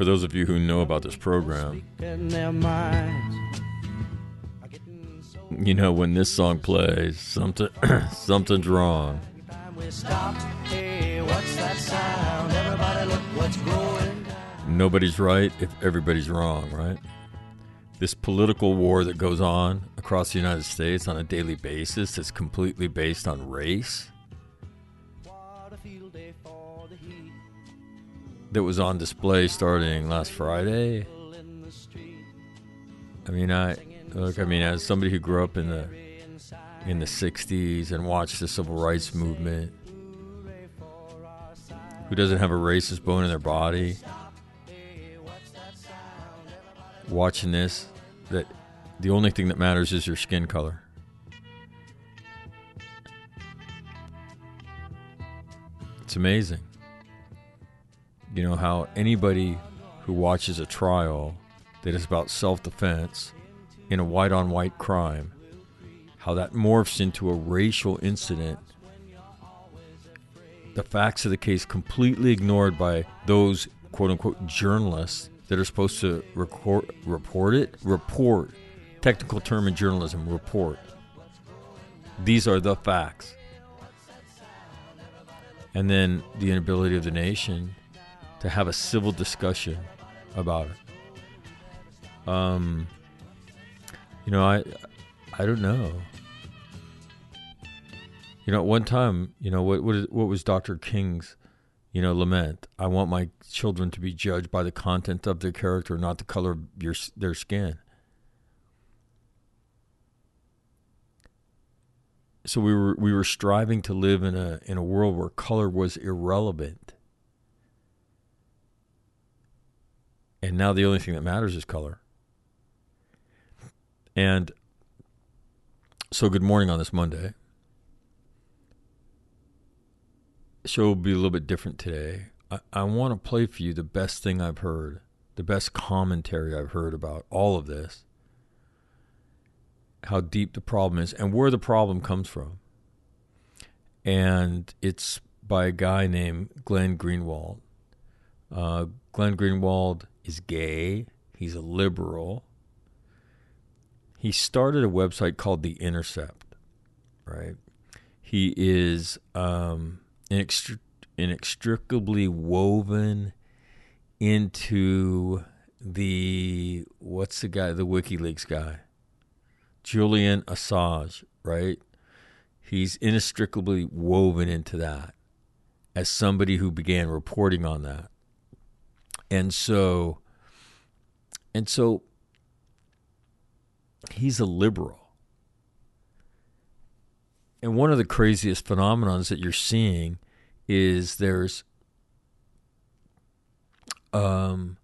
For those of you who know about this program, you know when this song plays, something something's wrong. Nobody's right if everybody's wrong, right? This political war that goes on across the United States on a daily basis is completely based on race that was on display starting last Friday. I mean, I look. I mean, as somebody who grew up in the in the '60s and watched the civil rights movement, who doesn't have a racist bone in their body, watching this, that the only thing that matters is your skin color. It's amazing. You know how anybody who watches a trial that is about self defense in a white on white crime, how that morphs into a racial incident. The facts of the case completely ignored by those quote unquote journalists that are supposed to record, report it. Report. Technical term in journalism, report. These are the facts. And then the inability of the nation to have a civil discussion about it. Um, you know, I, I don't know. You know, at one time, you know, what what, is, what was Dr. King's, you know, lament? I want my children to be judged by the content of their character, not the color of your their skin. So we were we were striving to live in a in a world where color was irrelevant. And now the only thing that matters is color. And so, good morning on this Monday. Show will be a little bit different today. I, I want to play for you the best thing I've heard, the best commentary I've heard about all of this, how deep the problem is, and where the problem comes from. And it's by a guy named Glenn Greenwald. Uh, Glenn Greenwald is gay. He's a liberal. He started a website called The Intercept, right? He is um, inextri- inextricably woven into the what's the guy, the WikiLeaks guy, Julian Assange, right? He's inextricably woven into that as somebody who began reporting on that. And so and so he's a liberal. And one of the craziest phenomenons that you're seeing is there's um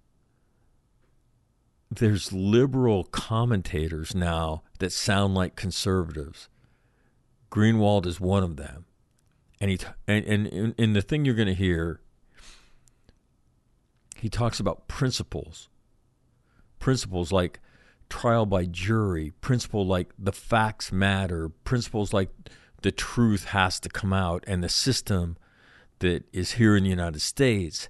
there's liberal commentators now that sound like conservatives. Greenwald is one of them. And he and, and and the thing you're going to hear he talks about principles. Principles like trial by jury, principle like the facts matter, principles like the truth has to come out, and the system that is here in the United States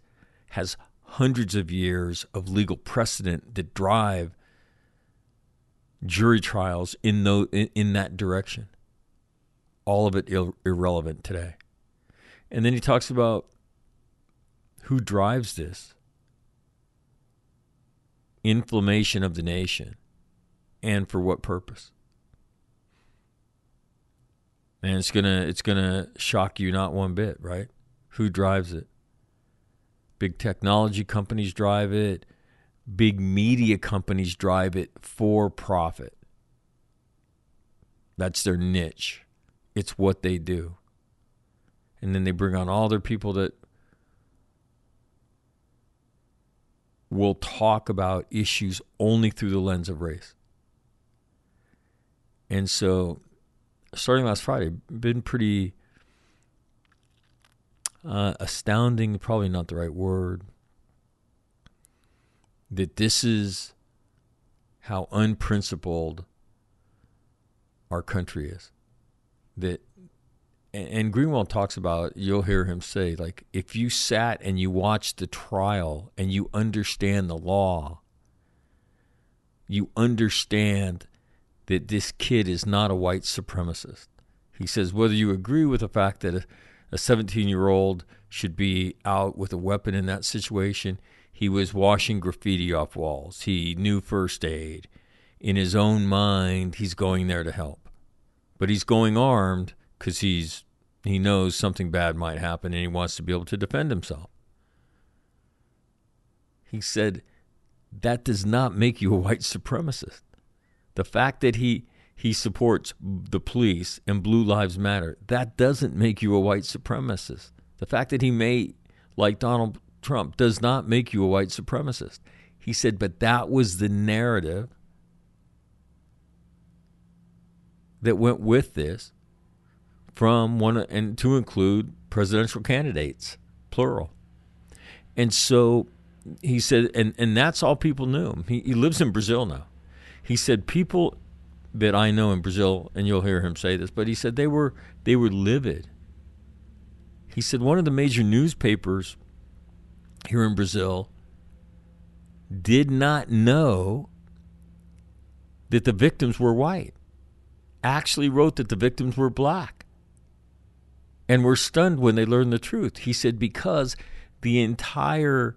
has hundreds of years of legal precedent that drive jury trials in, the, in, in that direction. All of it ir- irrelevant today. And then he talks about who drives this inflammation of the nation and for what purpose. And it's gonna it's gonna shock you not one bit, right? Who drives it? Big technology companies drive it. Big media companies drive it for profit. That's their niche. It's what they do. And then they bring on all their people that will talk about issues only through the lens of race. And so, starting last Friday, been pretty uh, astounding, probably not the right word, that this is how unprincipled our country is. That and Greenwald talks about, you'll hear him say, like, if you sat and you watched the trial and you understand the law, you understand that this kid is not a white supremacist. He says, whether you agree with the fact that a 17 year old should be out with a weapon in that situation, he was washing graffiti off walls. He knew first aid. In his own mind, he's going there to help. But he's going armed because he's he knows something bad might happen and he wants to be able to defend himself. He said, that does not make you a white supremacist. The fact that he he supports the police and Blue Lives Matter, that doesn't make you a white supremacist. The fact that he may like Donald Trump does not make you a white supremacist. He said, but that was the narrative that went with this from one and to include presidential candidates, plural. And so he said, and, and that's all people knew. He, he lives in Brazil now. He said people that I know in Brazil, and you'll hear him say this, but he said they were they were livid. He said one of the major newspapers here in Brazil did not know that the victims were white. Actually wrote that the victims were black and were stunned when they learned the truth. He said, because the entire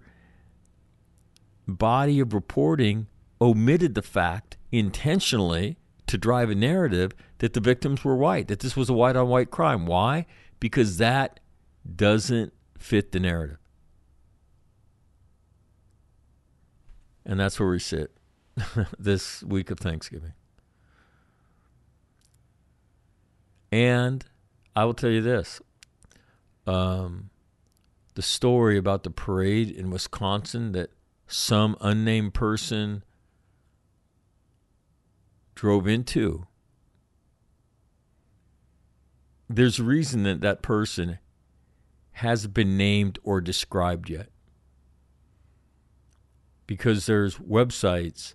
body of reporting omitted the fact intentionally to drive a narrative that the victims were white, that this was a white on white crime. Why? Because that doesn't fit the narrative. And that's where we sit this week of Thanksgiving. And I will tell you this. Um, the story about the parade in Wisconsin that some unnamed person drove into. There's a reason that that person hasn't been named or described yet. Because there's websites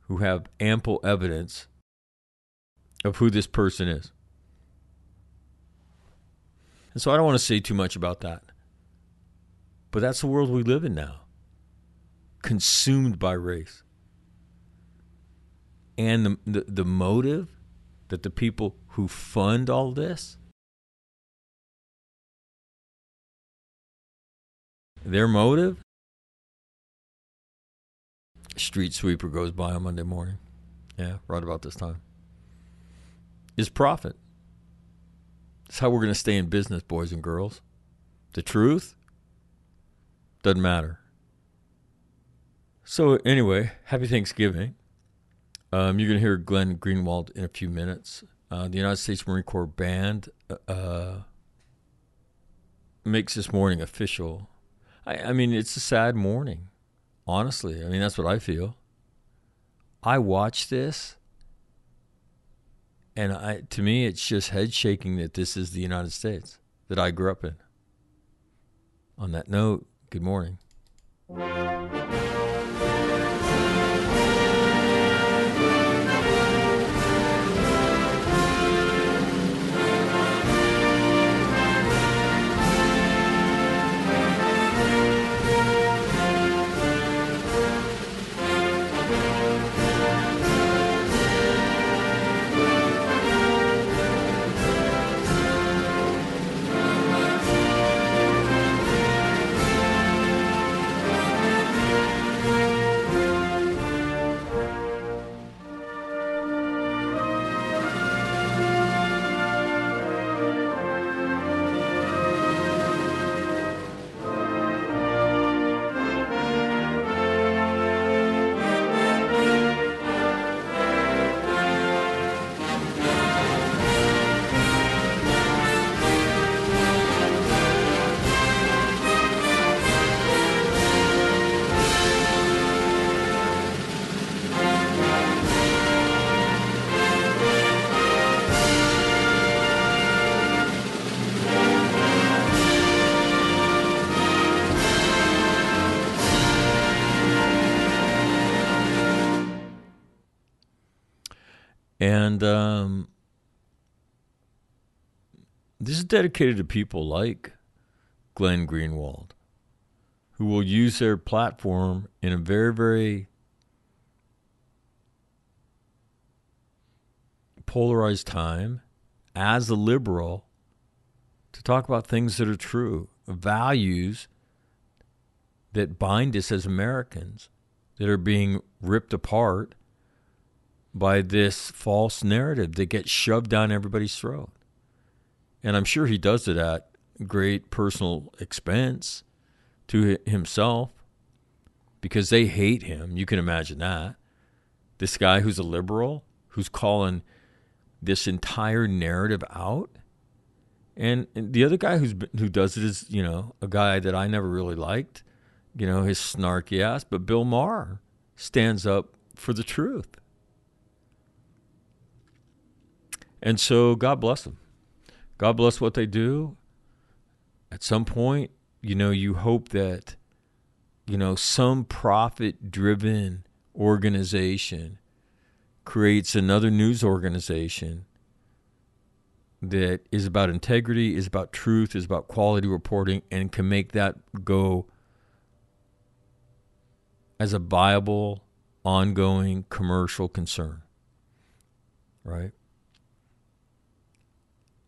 who have ample evidence of who this person is. And so I don't want to say too much about that. But that's the world we live in now, consumed by race. And the, the, the motive that the people who fund all this, their motive, street sweeper goes by on Monday morning. Yeah, right about this time. Is profit. It's how we're going to stay in business, boys and girls. The truth doesn't matter. So, anyway, happy Thanksgiving. Um, you're going to hear Glenn Greenwald in a few minutes. Uh, the United States Marine Corps Band uh, makes this morning official. I, I mean, it's a sad morning, honestly. I mean, that's what I feel. I watched this and I, to me, it's just head shaking that this is the United States that I grew up in. On that note, good morning. Dedicated to people like Glenn Greenwald, who will use their platform in a very, very polarized time as a liberal to talk about things that are true, values that bind us as Americans that are being ripped apart by this false narrative that gets shoved down everybody's throat. And I'm sure he does it at great personal expense to himself because they hate him. You can imagine that. This guy who's a liberal, who's calling this entire narrative out. And, the other guy who's who does it is, you know, a guy that I never really liked, you know, his snarky ass, but Bill Maher stands up for the truth. And so God bless them. God bless what they do. At some point, you know, you hope that, you know, some profit driven organization creates another news organization that is about integrity, is about truth, is about quality reporting, and can make that go as a viable, ongoing commercial concern. Right?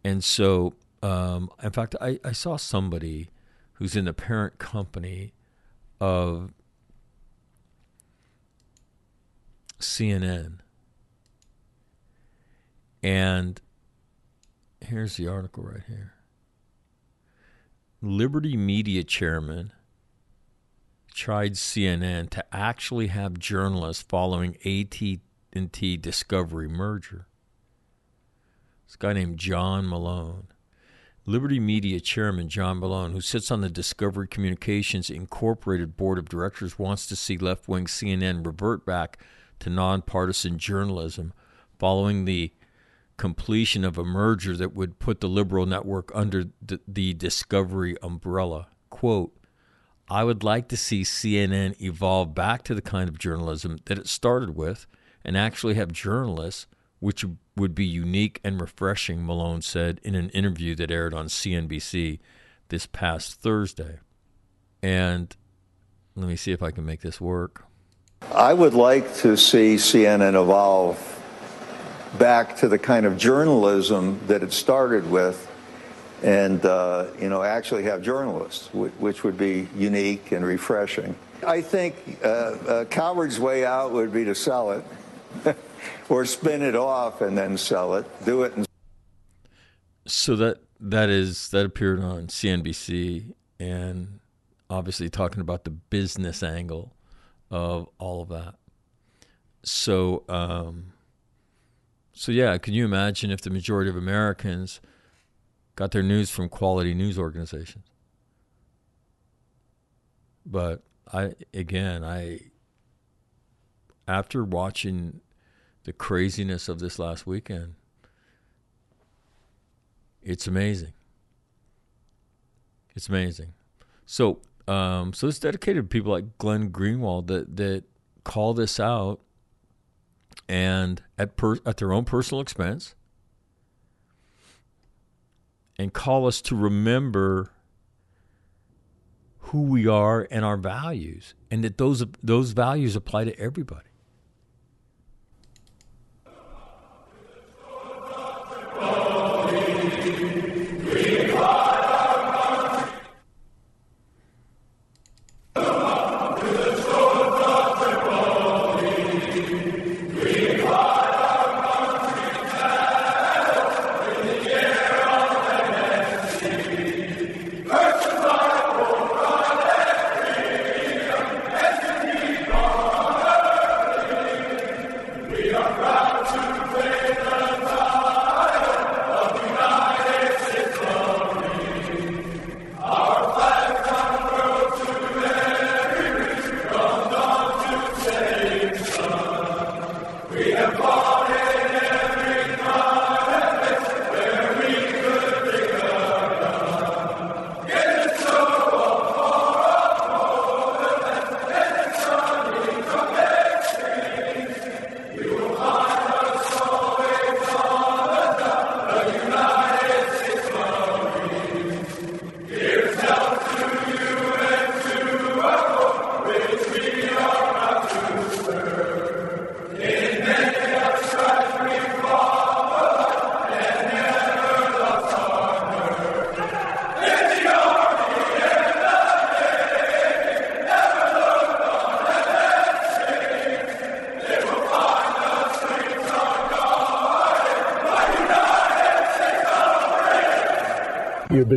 And so, um, in fact, I, I saw somebody who's in the parent company of CNN. And here's the article right here. Liberty Media chairman tried CNN to actually have journalists following AT&T Discovery merger. This guy named John Malone. Liberty Media chairman John Malone, who sits on the Discovery Communications Incorporated board of directors, wants to see left wing CNN revert back to nonpartisan journalism following the completion of a merger that would put the liberal network under the, the Discovery umbrella. Quote, I would like to see CNN evolve back to the kind of journalism that it started with and actually have journalists which would be unique and refreshing, Malone said in an interview that aired on CNBC this past Thursday. And let me see if I can make this work. I would like to see CNN evolve back to the kind of journalism that it started with and uh, you know actually have journalists which would be unique and refreshing i think uh, a coward's way out would be to sell it or spin it off and then sell it. Do it. And- so that that is that appeared on CNBC and obviously talking about the business angle of all of that. So um, so yeah, can you imagine if the majority of Americans got their news from quality news organizations? But I again, I after watching the craziness of this last weekend. It's amazing. It's amazing. So, um, so it's dedicated to people like Glenn Greenwald that that call this out and at per, at their own personal expense and call us to remember who we are and our values and that those those values apply to everybody.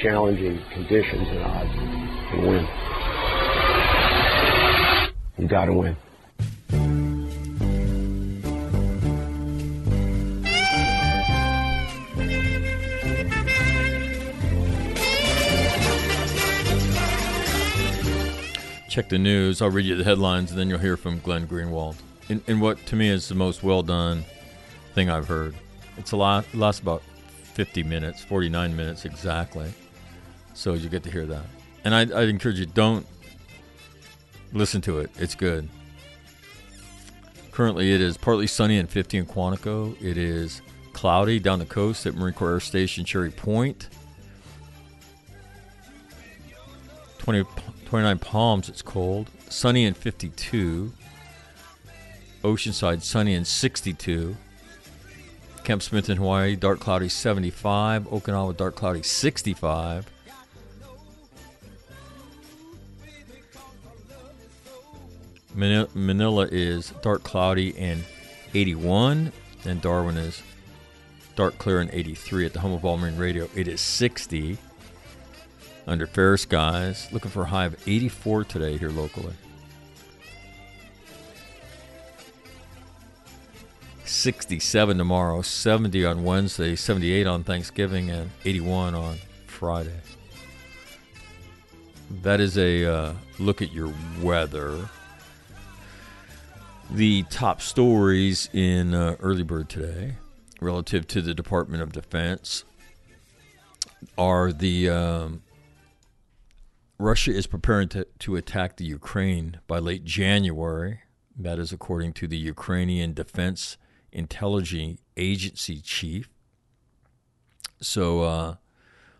challenging conditions and odds and win. You got to win. check the news. I'll read you the headlines, and then you'll hear from Glenn Greenwald. In, in what to me is the most well done thing I've heard. It's a lot. Lasts about 50 minutes, 49 minutes exactly. So you get to hear that. And I, I'd encourage you don't listen to it. It's good. Currently, it is partly sunny and 50 in Quantico. It is cloudy down the coast at Marine Corps Air Station Cherry Point. 20 29 Palms, it's cold. Sunny and 52. Oceanside, sunny and 62. Camp Smith in Hawaii, dark cloudy 75. Okinawa, dark cloudy 65. Manila is dark cloudy and 81. And Darwin is dark clear and 83. At the home of All Marine Radio, it is 60 under fair skies. Looking for a high of 84 today here locally. 67 tomorrow, 70 on Wednesday, 78 on Thanksgiving, and 81 on Friday. That is a uh, look at your weather. The top stories in uh, Early Bird today relative to the Department of Defense are the um, Russia is preparing to, to attack the Ukraine by late January. That is according to the Ukrainian Defense Intelligence Agency chief. So uh,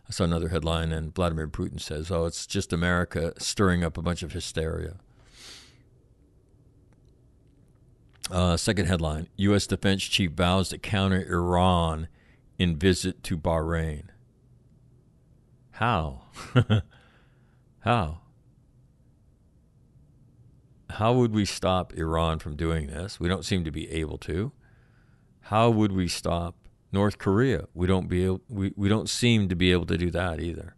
I saw another headline, and Vladimir Putin says, oh, it's just America stirring up a bunch of hysteria. Uh, second headline U.S. Defense Chief vows to counter Iran in visit to Bahrain. How? How? How would we stop Iran from doing this? We don't seem to be able to. How would we stop North Korea? We don't be able, we, we don't seem to be able to do that either.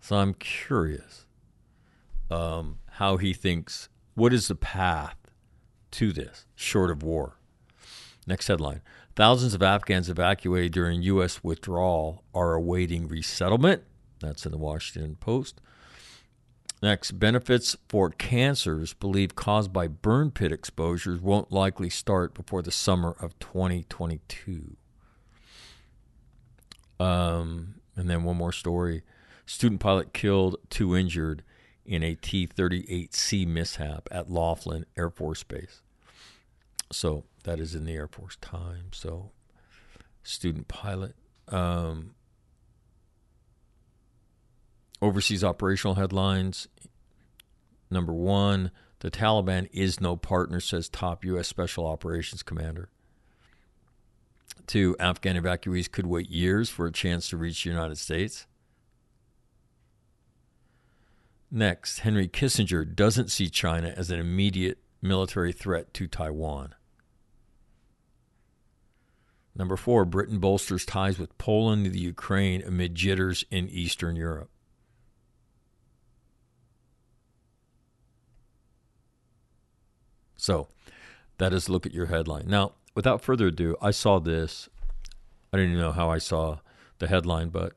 So I'm curious um, how he thinks. What is the path to this, short of war? Next headline: Thousands of Afghans evacuated during U.S. withdrawal are awaiting resettlement. That's in the Washington Post. Next, benefits for cancers believed caused by burn pit exposures won't likely start before the summer of 2022. Um, and then one more story. Student pilot killed, two injured in a T 38C mishap at Laughlin Air Force Base. So that is in the Air Force time. So, student pilot. Um, overseas operational headlines. Number one, the Taliban is no partner, says top U.S. Special Operations Commander. Two, Afghan evacuees could wait years for a chance to reach the United States. Next, Henry Kissinger doesn't see China as an immediate military threat to Taiwan. Number four, Britain bolsters ties with Poland and the Ukraine amid jitters in Eastern Europe. So that is look at your headline. Now, without further ado, I saw this. I didn't even know how I saw the headline, but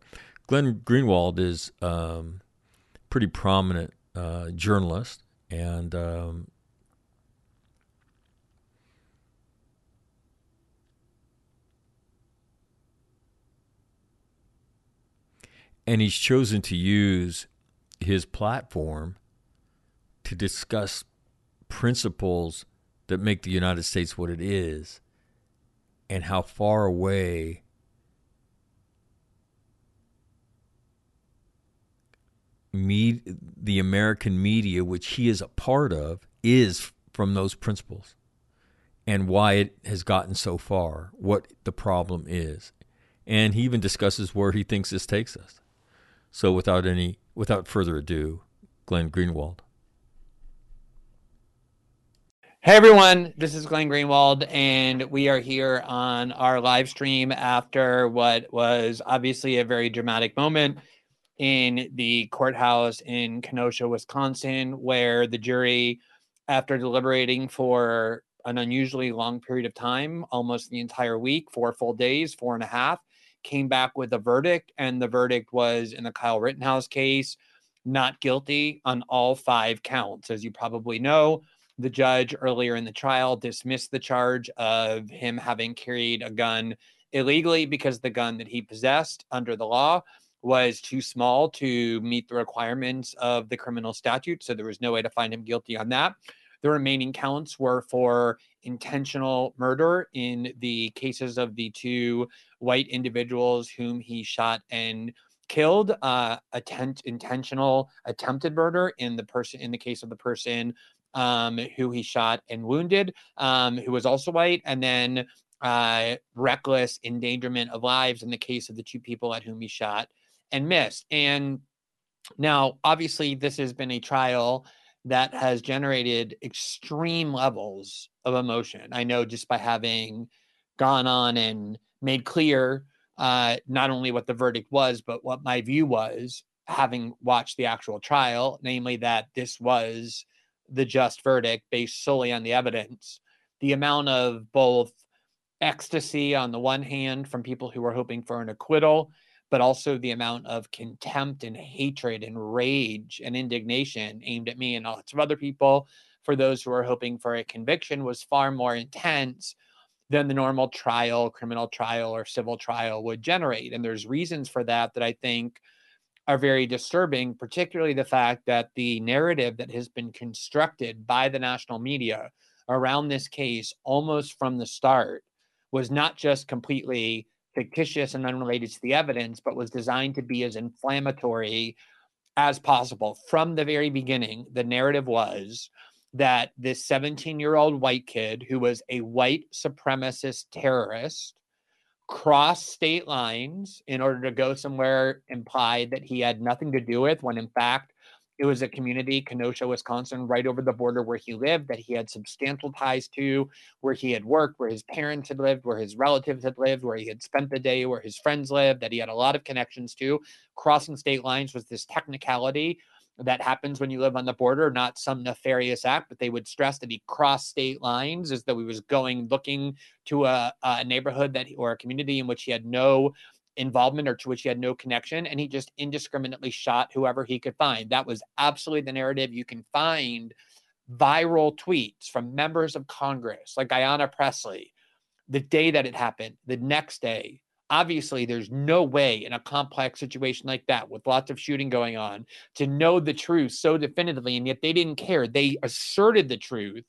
Glenn Greenwald is um, pretty prominent uh, journalist, and um, and he's chosen to use his platform to discuss principles that make the United States what it is and how far away me, the American media, which he is a part of, is from those principles and why it has gotten so far, what the problem is. And he even discusses where he thinks this takes us. So without any without further ado, Glenn Greenwald. Hey everyone, this is Glenn Greenwald, and we are here on our live stream after what was obviously a very dramatic moment in the courthouse in Kenosha, Wisconsin, where the jury, after deliberating for an unusually long period of time, almost the entire week, four full days, four and a half, came back with a verdict. And the verdict was in the Kyle Rittenhouse case, not guilty on all five counts. As you probably know, the judge earlier in the trial dismissed the charge of him having carried a gun illegally because the gun that he possessed under the law was too small to meet the requirements of the criminal statute. So there was no way to find him guilty on that. The remaining counts were for intentional murder in the cases of the two white individuals whom he shot and killed uh attempt intentional attempted murder in the person in the case of the person um who he shot and wounded um who was also white and then uh reckless endangerment of lives in the case of the two people at whom he shot and missed. And now, obviously, this has been a trial that has generated extreme levels of emotion. I know just by having gone on and made clear uh, not only what the verdict was, but what my view was, having watched the actual trial, namely that this was the just verdict based solely on the evidence. The amount of both ecstasy on the one hand from people who were hoping for an acquittal but also the amount of contempt and hatred and rage and indignation aimed at me and lots of other people for those who are hoping for a conviction was far more intense than the normal trial, criminal trial, or civil trial would generate. And there's reasons for that that I think are very disturbing, particularly the fact that the narrative that has been constructed by the national media around this case almost from the start was not just completely fictitious and unrelated to the evidence, but was designed to be as inflammatory as possible. From the very beginning, the narrative was that this 17 year old white kid who was a white supremacist terrorist crossed state lines in order to go somewhere implied that he had nothing to do with, when in fact, it was a community, Kenosha, Wisconsin, right over the border where he lived, that he had substantial ties to, where he had worked, where his parents had lived, where his relatives had lived, where he had spent the day, where his friends lived, that he had a lot of connections to. Crossing state lines was this technicality that happens when you live on the border, not some nefarious act, but they would stress that he crossed state lines as though he was going looking to a, a neighborhood that or a community in which he had no involvement or to which he had no connection and he just indiscriminately shot whoever he could find. That was absolutely the narrative. You can find viral tweets from members of congress like ayanna Pressley, the day that it happened the next day. Obviously there's no way in a complex situation like that with lots of shooting going on to know the truth so definitively and yet they didn't care. They asserted the truth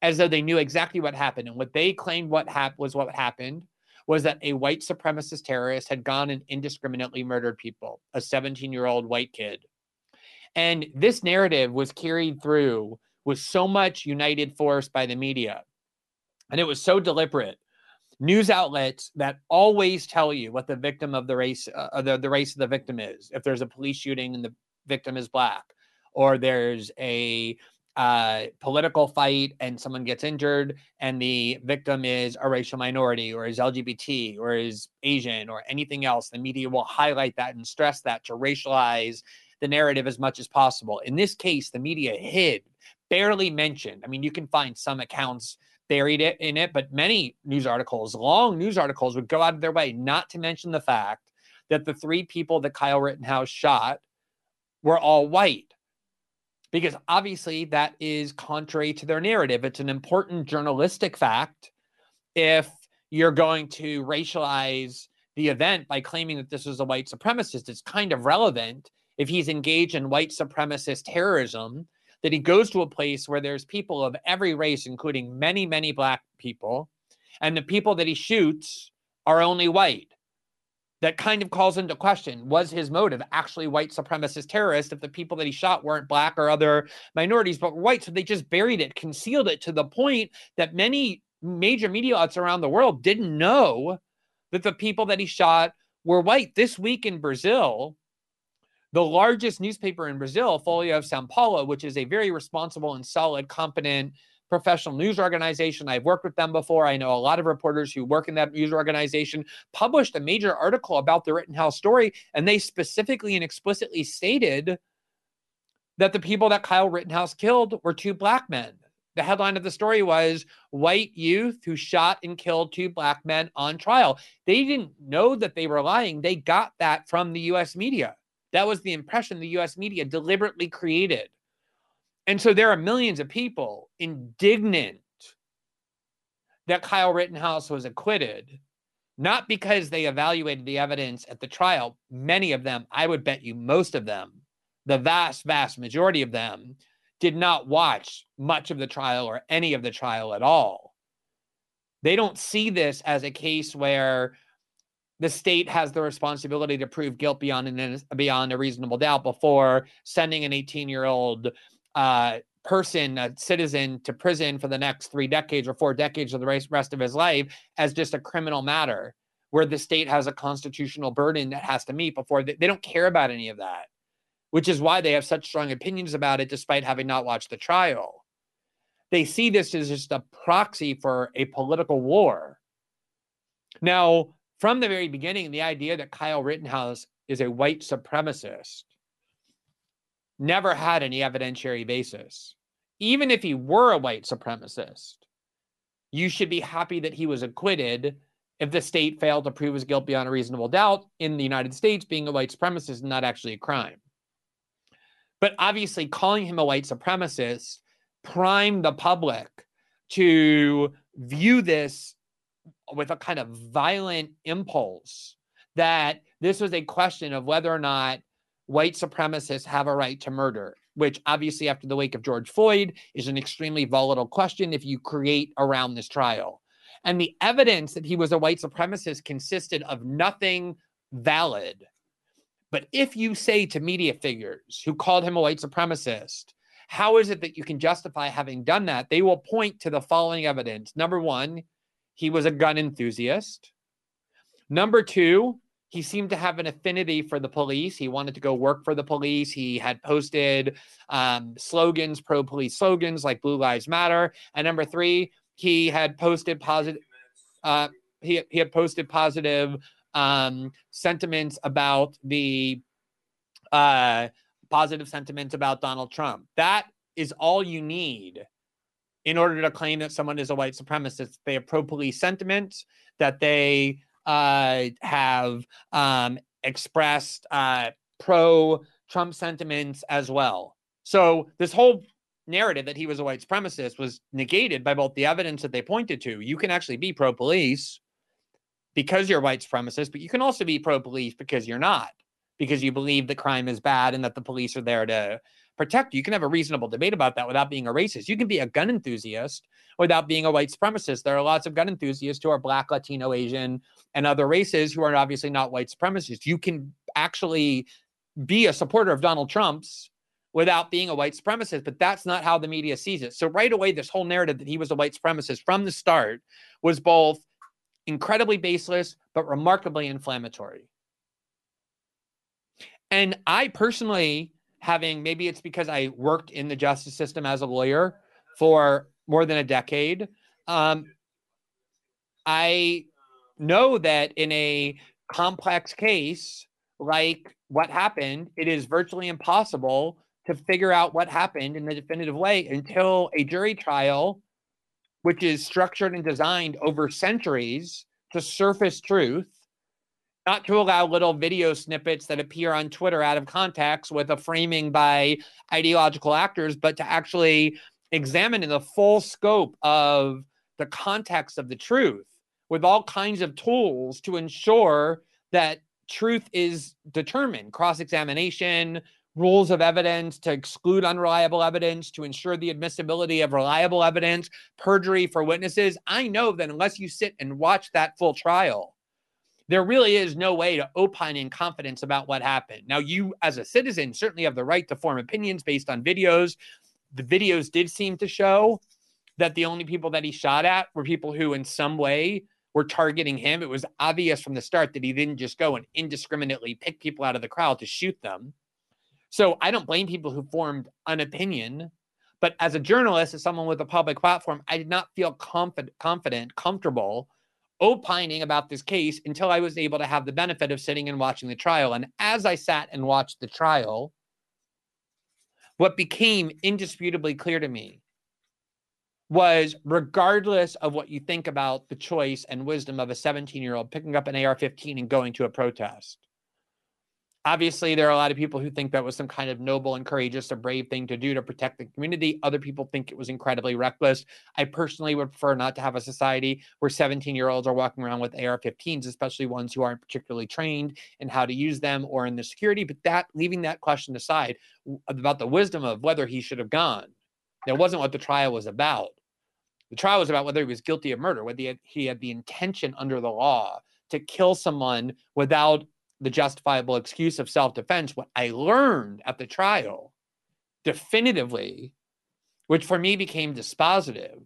as though they knew exactly what happened and what they claimed what hap- was what happened was that a white supremacist terrorist had gone and indiscriminately murdered people, a 17 year old white kid. And this narrative was carried through with so much united force by the media. And it was so deliberate. News outlets that always tell you what the victim of the race, uh, the, the race of the victim is. If there's a police shooting and the victim is black, or there's a uh, political fight and someone gets injured and the victim is a racial minority or is LGBT or is Asian or anything else, the media will highlight that and stress that to racialize the narrative as much as possible. In this case, the media hid, barely mentioned. I mean, you can find some accounts buried it in it, but many news articles, long news articles, would go out of their way not to mention the fact that the three people that Kyle Rittenhouse shot were all white. Because obviously that is contrary to their narrative. It's an important journalistic fact if you're going to racialize the event by claiming that this was a white supremacist. It's kind of relevant if he's engaged in white supremacist terrorism, that he goes to a place where there's people of every race, including many, many black people, and the people that he shoots are only white. That kind of calls into question was his motive actually white supremacist terrorist if the people that he shot weren't black or other minorities, but white? So they just buried it, concealed it to the point that many major media outlets around the world didn't know that the people that he shot were white. This week in Brazil, the largest newspaper in Brazil, Folha of Sao Paulo, which is a very responsible and solid, competent professional news organization. I've worked with them before. I know a lot of reporters who work in that news organization, published a major article about the Rittenhouse story, and they specifically and explicitly stated that the people that Kyle Rittenhouse killed were two black men. The headline of the story was White Youth Who Shot and Killed Two Black Men on Trial. They didn't know that they were lying. They got that from the US media. That was the impression the US media deliberately created. And so there are millions of people indignant that Kyle Rittenhouse was acquitted, not because they evaluated the evidence at the trial. Many of them, I would bet you most of them, the vast, vast majority of them, did not watch much of the trial or any of the trial at all. They don't see this as a case where the state has the responsibility to prove guilt beyond an, beyond a reasonable doubt before sending an 18 year old uh, person, a citizen, to prison for the next three decades or four decades of the rest of his life as just a criminal matter where the state has a constitutional burden that has to meet before they, they don't care about any of that, which is why they have such strong opinions about it despite having not watched the trial. They see this as just a proxy for a political war. Now, from the very beginning, the idea that Kyle Rittenhouse is a white supremacist never had any evidentiary basis. Even if he were a white supremacist, you should be happy that he was acquitted if the state failed to prove his guilt beyond a reasonable doubt in the United States, being a white supremacist is not actually a crime. But obviously, calling him a white supremacist primed the public to view this with a kind of violent impulse that this was a question of whether or not white supremacists have a right to murder, which obviously, after the wake of George Floyd, is an extremely volatile question if you create around this trial. And the evidence that he was a white supremacist consisted of nothing valid. But if you say to media figures who called him a white supremacist, how is it that you can justify having done that? They will point to the following evidence. Number one, he was a gun enthusiast. Number two, he seemed to have an affinity for the police. He wanted to go work for the police. He had posted um, slogans, pro police slogans like Blue Lives Matter. And number three, he had posted positive. Uh, he, he had posted positive um, sentiments about the uh, positive sentiments about Donald Trump. That is all you need in order to claim that someone is a white supremacist. They have pro police sentiments, that they have um, expressed uh, pro Trump sentiments as well. So this whole narrative that he was a white supremacist was negated by both the evidence that they pointed to. You can actually be pro police because you're a white supremacist, but you can also be pro police because you're not, because you believe that crime is bad and that the police are there to protect you. Can have a reasonable debate about that without being a racist. You can be a gun enthusiast without being a white supremacist. There are lots of gun enthusiasts who are black, Latino, Asian, and other races who are obviously not white supremacists. You can actually be a supporter of Donald Trump's without being a white supremacist, but that's not how the media sees it. So right away, this whole narrative that he was a white supremacist from the start was both incredibly baseless but remarkably inflammatory. And I personally having maybe it's because I worked in the justice system as a lawyer for more than a decade. Um, I know that in a complex case like what happened, it is virtually impossible to figure out what happened in the definitive way until a jury trial, which is structured and designed over centuries to surface truth, not to allow little video snippets that appear on Twitter out of context with a framing by ideological actors, but to actually examine in the full scope of the context of the truth with all kinds of tools to ensure that truth is determined cross examination, rules of evidence to exclude unreliable evidence, to ensure the admissibility of reliable evidence, perjury for witnesses. I know that unless you sit and watch that full trial, there really is no way to opine in confidence about what happened. Now, you as a citizen certainly have the right to form opinions based on videos. The videos did seem to show that the only people that he shot at were people who, in some way, were targeting him. It was obvious from the start that he didn't just go and indiscriminately pick people out of the crowd to shoot them. So I don't blame people who formed an opinion. But as a journalist, as someone with a public platform, I did not feel confident, confident, comfortable opining about this case until I was able to have the benefit of sitting and watching the trial. And as I sat and watched the trial, what became indisputably clear to me was regardless of what you think about the choice and wisdom of a 17 year old picking up an AR 15 and going to a protest, Obviously, there are a lot of people who think that was some kind of noble and courageous, a brave thing to do to protect the community. Other people think it was incredibly reckless. I personally would prefer not to have a society where 17 year olds are walking around with AR 15s, especially ones who aren't particularly trained in how to use them or in the security. But that, leaving that question aside about the wisdom of whether he should have gone, that wasn't what the trial was about. The trial was about whether he was guilty of murder, whether he had, he had the intention under the law to kill someone without the justifiable excuse of self defense, what I learned at the trial definitively, which for me became dispositive,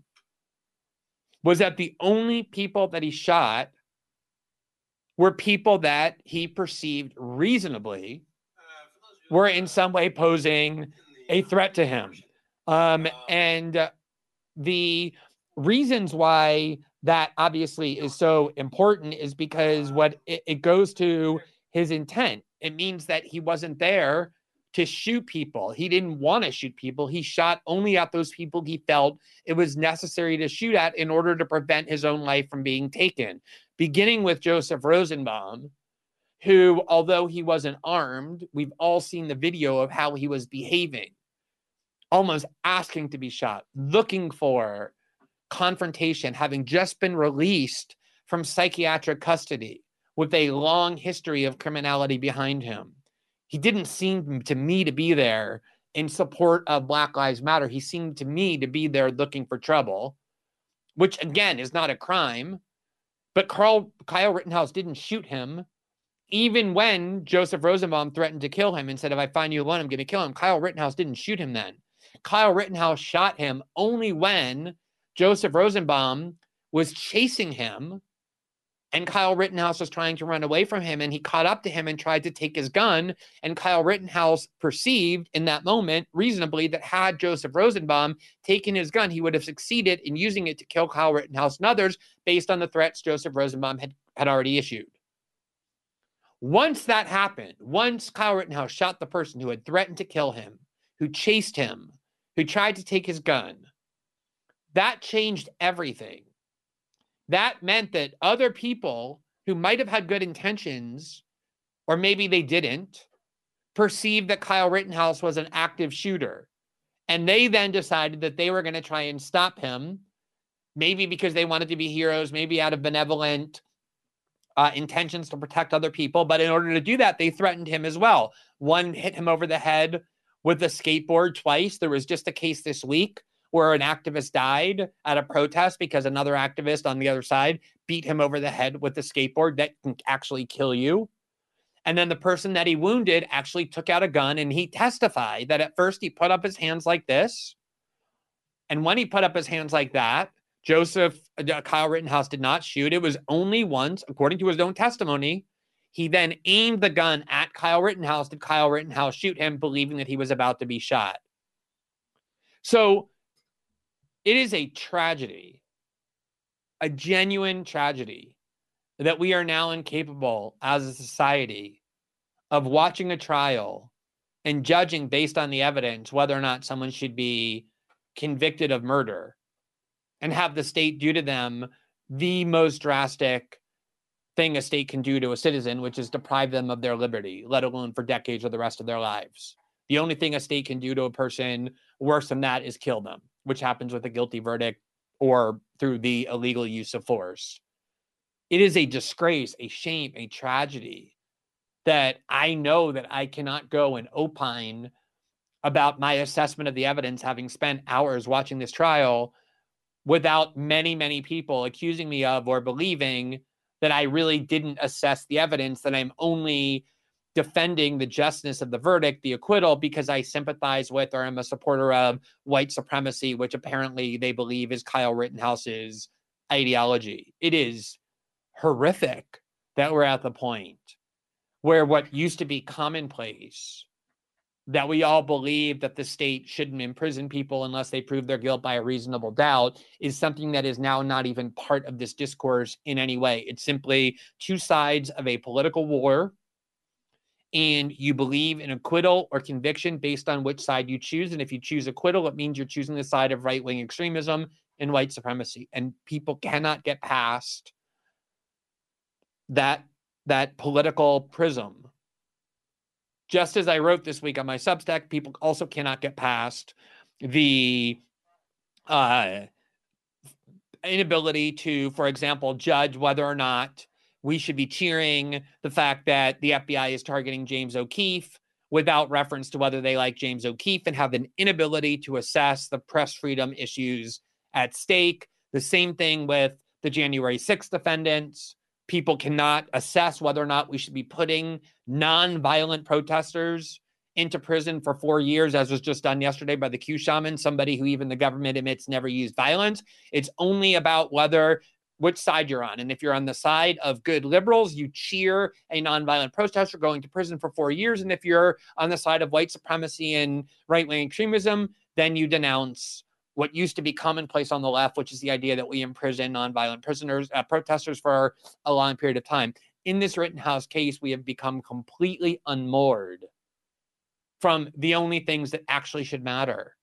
was that the only people that he shot were people that he perceived reasonably were in some way posing a threat to him. Um, and the reasons why that obviously is so important is because what it, it goes to his intent. It means that he wasn't there to shoot people. He didn't want to shoot people. He shot only at those people he felt it was necessary to shoot at in order to prevent his own life from being taken. Beginning with Joseph Rosenbaum, who, although he wasn't armed, we've all seen the video of how he was behaving, almost asking to be shot, looking for confrontation, having just been released from psychiatric custody with a long history of criminality behind him. He didn't seem to me to be there in support of Black Lives Matter. He seemed to me to be there looking for trouble, which again is not a crime. But Carl Kyle Rittenhouse didn't shoot him, even when Joseph Rosenbaum threatened to kill him and said, "If I find you alone, I'm going to kill him." Kyle Rittenhouse didn't shoot him then. Kyle Rittenhouse shot him only when Joseph Rosenbaum was chasing him and Kyle Rittenhouse was trying to run away from him and he caught up to him and tried to take his gun. And Kyle Rittenhouse perceived in that moment reasonably that had Joseph Rosenbaum taken his gun, he would have succeeded in using it to kill Kyle Rittenhouse and others based on the threats Joseph Rosenbaum had, had already issued. Once that happened, once Kyle Rittenhouse shot the person who had threatened to kill him, who chased him, who tried to take his gun, that changed everything that meant that other people who might have had good intentions, or maybe they didn't, perceived that Kyle Rittenhouse was an active shooter. And they then decided that they were going to try and stop him, maybe because they wanted to be heroes, maybe out of benevolent uh, intentions to protect other people. But in order to do that, they threatened him as well. One hit him over the head with a skateboard twice. There was just a case this week where an activist died at a protest because another activist on the other side beat him over the head with a skateboard that can actually kill you. And then the person that he wounded actually took out a gun and he testified that at first he put up his hands like this. And when he put up his hands like that, Joseph uh, Kyle Rittenhouse did not shoot. It was only once, according to his own testimony. He then aimed the gun at Kyle Rittenhouse. Did Kyle Rittenhouse shoot him, believing that he was about to be shot? So it is a tragedy, a genuine tragedy that we are now incapable as a society of watching a trial and judging based on the evidence whether or not someone should be convicted of murder and have the state do to them the most drastic thing a state can do to a citizen, which is deprive them of their liberty, let alone for decades or the rest of their lives. The only thing a state can do to a person worse than that is kill them, which happens with a guilty verdict or through the illegal use of force. It is a disgrace, a shame, a tragedy that I know that I cannot go and opine about my assessment of the evidence, having spent hours watching this trial, without many, many people accusing me of or believing that I really didn't assess the evidence, that I'm only defending the justness of the verdict, the acquittal, because I sympathize with or am a supporter of white supremacy, which apparently they believe is Kyle Rittenhouse's ideology. It is horrific that we're at the point where what used to be commonplace that we all believe that the state shouldn't imprison people unless they prove their guilt by a reasonable doubt is something that is now not even part of this discourse in any way. It's simply two sides of a political war. And you believe in acquittal or conviction based on which side you choose. And if you choose acquittal, it means you're choosing the side of right wing extremism and white supremacy. And people cannot get past that, that political prism just as I wrote this week on my Substack, people also cannot get past the uh, inability to, for example, judge whether or not we should be cheering the fact that the FBI is targeting James O'Keefe without reference to whether they like James O'Keefe and have an inability to assess the press freedom issues at stake. The same thing with the January 6th defendants people cannot assess whether or not we should be putting non-violent protesters into prison for four years, as was just done yesterday by the Q shaman, somebody who even the government admits never used violence. It's only about whether which side you're on. And if you're on the side of good liberals, you cheer a nonviolent protester going to prison for four years. And if you're on the side of white supremacy and right wing extremism, then you denounce what used to be commonplace on the left, which is the idea that we imprison nonviolent prisoners, uh, protesters for a long period of time. In this Rittenhouse case, we have become completely unmoored from the only things that actually should matter,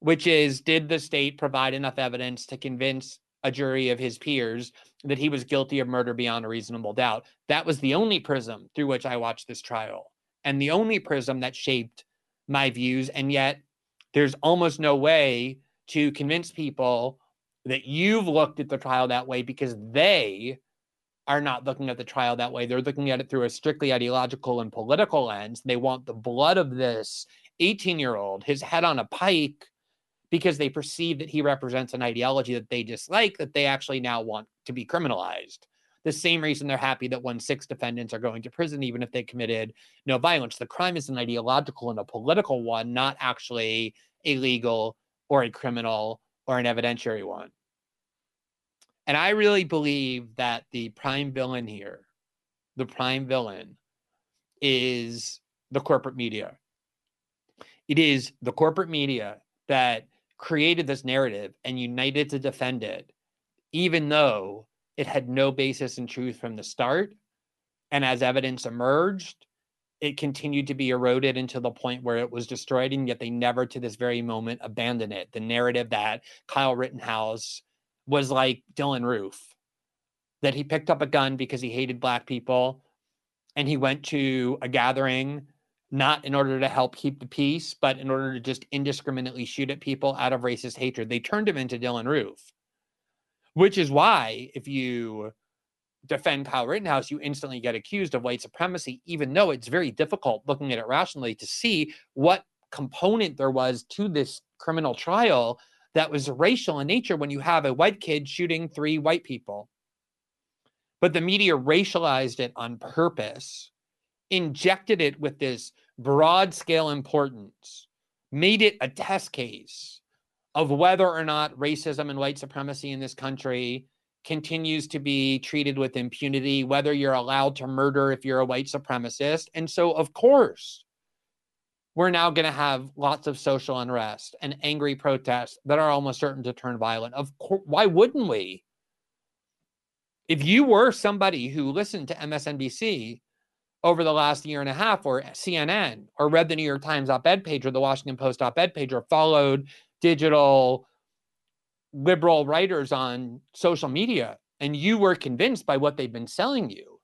which is did the state provide enough evidence to convince a jury of his peers that he was guilty of murder beyond a reasonable doubt? That was the only prism through which I watched this trial, and the only prism that shaped my views. And yet, there's almost no way to convince people that you've looked at the trial that way because they are not looking at the trial that way. They're looking at it through a strictly ideological and political lens. They want the blood of this 18 year old, his head on a pike, because they perceive that he represents an ideology that they dislike, that they actually now want to be criminalized. The same reason they're happy that one six defendants are going to prison, even if they committed no violence. The crime is an ideological and a political one, not actually a legal or a criminal or an evidentiary one. And I really believe that the prime villain here, the prime villain, is the corporate media. It is the corporate media that created this narrative and united to defend it, even though it had no basis in truth from the start. And as evidence emerged, it continued to be eroded until the point where it was destroyed, and yet they never, to this very moment, abandoned it. The narrative that Kyle Rittenhouse was like Dylann Roof, that he picked up a gun because he hated black people, and he went to a gathering not in order to help keep the peace, but in order to just indiscriminately shoot at people out of racist hatred. They turned him into Dylann Roof, which is why if you defend Kyle Rittenhouse, you instantly get accused of white supremacy, even though it's very difficult looking at it rationally to see what component there was to this criminal trial that was racial in nature when you have a white kid shooting three white people. But the media racialized it on purpose, injected it with this broad scale importance, made it a test case of whether or not racism and white supremacy in this country continues to be treated with impunity, whether you're allowed to murder if you're a white supremacist. And so, of course, we're now going to have lots of social unrest and angry protests that are almost certain to turn violent. Of course, why wouldn't we? If you were somebody who listened to MSNBC over the last year and a half, or CNN, or read the New York Times op ed page, or the Washington Post op ed page, or followed digital liberal writers on social media and you were convinced by what they've been selling you,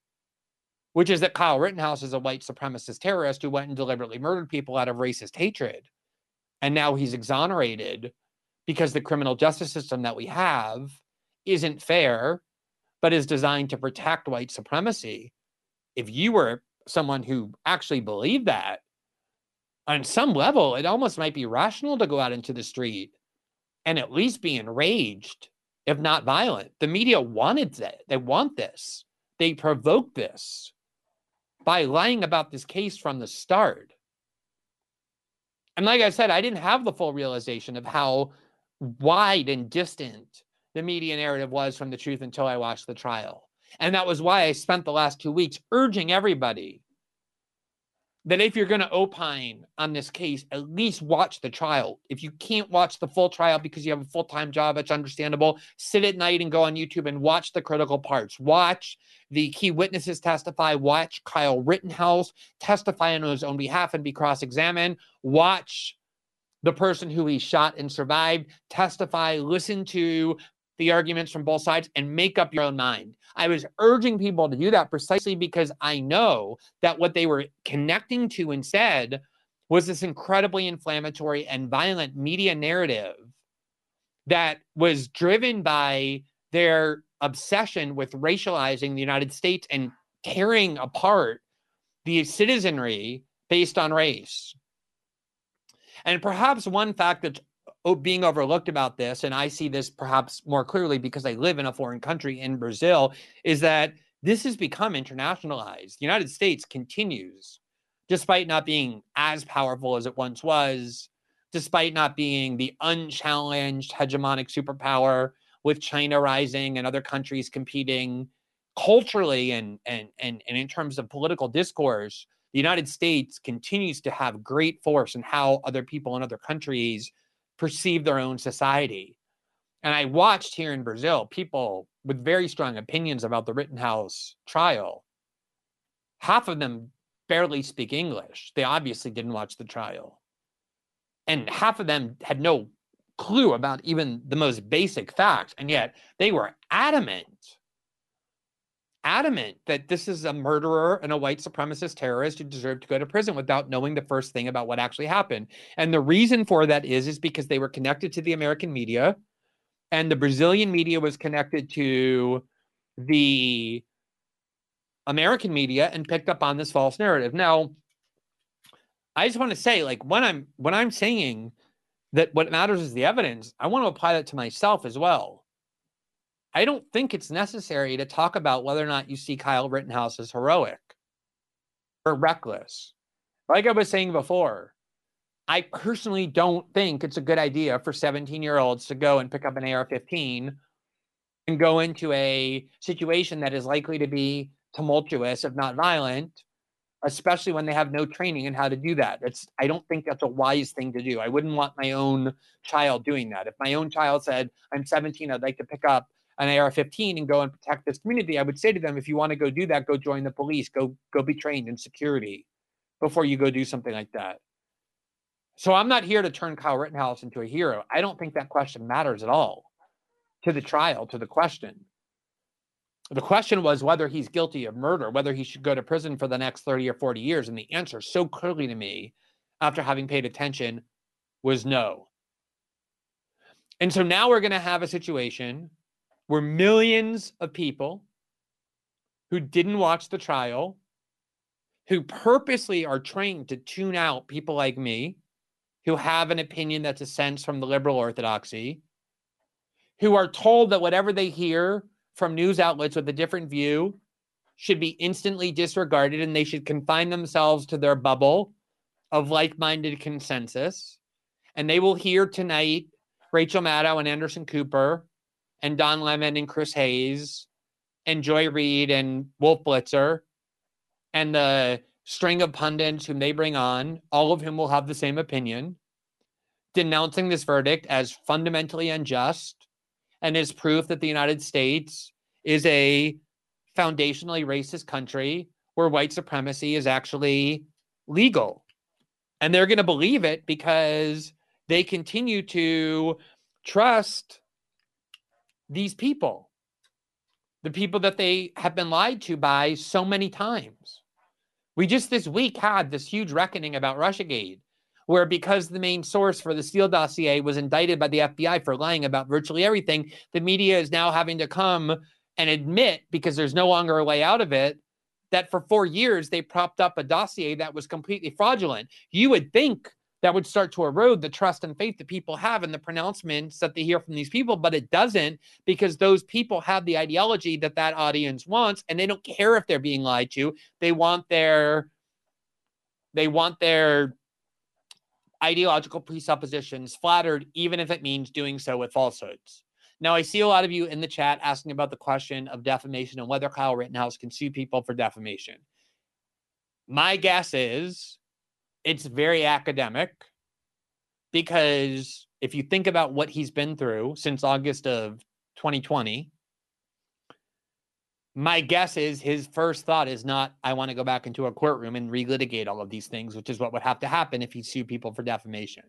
which is that Kyle Rittenhouse is a white supremacist terrorist who went and deliberately murdered people out of racist hatred. And now he's exonerated because the criminal justice system that we have isn't fair, but is designed to protect white supremacy. If you were someone who actually believed that, on some level, it almost might be rational to go out into the street and at least be enraged, if not violent. The media wanted that. They want this. They provoked this by lying about this case from the start. And like I said, I didn't have the full realization of how wide and distant the media narrative was from the truth until I watched the trial. And that was why I spent the last two weeks urging everybody that if you're going to opine on this case, at least watch the trial. If you can't watch the full trial because you have a full time job, it's understandable. Sit at night and go on YouTube and watch the critical parts. Watch the key witnesses testify. Watch Kyle Rittenhouse testify on his own behalf and be cross examined. Watch the person who he shot and survived testify. Listen to the arguments from both sides and make up your own mind. I was urging people to do that precisely because I know that what they were connecting to instead was this incredibly inflammatory and violent media narrative that was driven by their obsession with racializing the United States and tearing apart the citizenry based on race. And perhaps one fact that's being overlooked about this, and I see this perhaps more clearly because I live in a foreign country in Brazil, is that this has become internationalized. The United States continues, despite not being as powerful as it once was, despite not being the unchallenged hegemonic superpower with China rising and other countries competing culturally and and and, and in terms of political discourse, the United States continues to have great force in how other people in other countries perceive their own society. And I watched here in Brazil people with very strong opinions about the Rittenhouse trial. Half of them barely speak English. They obviously didn't watch the trial. And half of them had no clue about even the most basic facts. And yet they were adamant, adamant that this is a murderer and a white supremacist terrorist who deserved to go to prison without knowing the first thing about what actually happened. And the reason for that is, is because they were connected to the American media and the Brazilian media was connected to the American media and picked up on this false narrative. Now, I just want to say, like, when I'm when I'm saying that what matters is the evidence, I want to apply that to myself as well. I don't think it's necessary to talk about whether or not you see Kyle Rittenhouse as heroic or reckless. Like I was saying before, I personally don't think it's a good idea for 17 year olds to go and pick up an AR 15 and go into a situation that is likely to be tumultuous, if not violent, especially when they have no training in how to do that. It's I don't think that's a wise thing to do. I wouldn't want my own child doing that. If my own child said, I'm 17, I'd like to pick up an AR-15 and go and protect this community, I would say to them, if you want to go do that, go join the police, go go be trained in security before you go do something like that. So I'm not here to turn Kyle Rittenhouse into a hero. I don't think that question matters at all to the trial, to the question. The question was whether he's guilty of murder, whether he should go to prison for the next 30 or 40 years. And the answer, so clearly to me, after having paid attention, was no. And so now we're going to have a situation where millions of people who didn't watch the trial, who purposely are trained to tune out people like me, who have an opinion that dissents from the liberal orthodoxy, who are told that whatever they hear from news outlets with a different view should be instantly disregarded and they should confine themselves to their bubble of like minded consensus. And they will hear tonight Rachel Maddow and Anderson Cooper and Don Lemon and Chris Hayes and Joy Reid and Wolf Blitzer and the string of pundits whom they bring on, all of whom will have the same opinion, denouncing this verdict as fundamentally unjust and as proof that the United States is a foundationally racist country where white supremacy is actually legal. And they're going to believe it because they continue to trust these people. the people that they have been lied to by so many times. We just this week had this huge reckoning about Russiagate, where because the main source for the Steele dossier was indicted by the FBI for lying about virtually everything, the media is now having to come and admit, because there's no longer a way out of it, that for four years they propped up a dossier that was completely fraudulent. You would think that would start to erode the trust and faith that people have in the pronouncements that they hear from these people, but it doesn't because those people have the ideology that that audience wants, and they don't care if they're being lied to. They want their they want their ideological presuppositions flattered, even if it means doing so with falsehoods. Now, I see a lot of you in the chat asking about the question of defamation and whether Kyle Rittenhouse can sue people for defamation. My guess is it's very academic because if you think about what he's been through since August of 2020, my guess is his first thought is not, I want to go back into a courtroom and relitigate all of these things, which is what would have to happen if he sued people for defamation.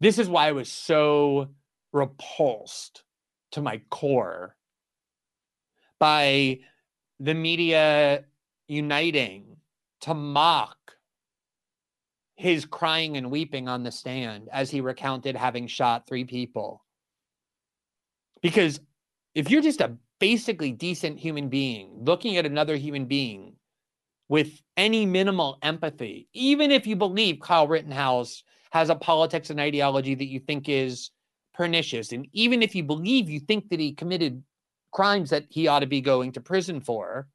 This is why I was so repulsed to my core by the media uniting to mock his crying and weeping on the stand as he recounted having shot three people. Because if you're just a basically decent human being looking at another human being with any minimal empathy, even if you believe Kyle Rittenhouse has a politics and ideology that you think is pernicious. And even if you believe you think that he committed crimes that he ought to be going to prison for,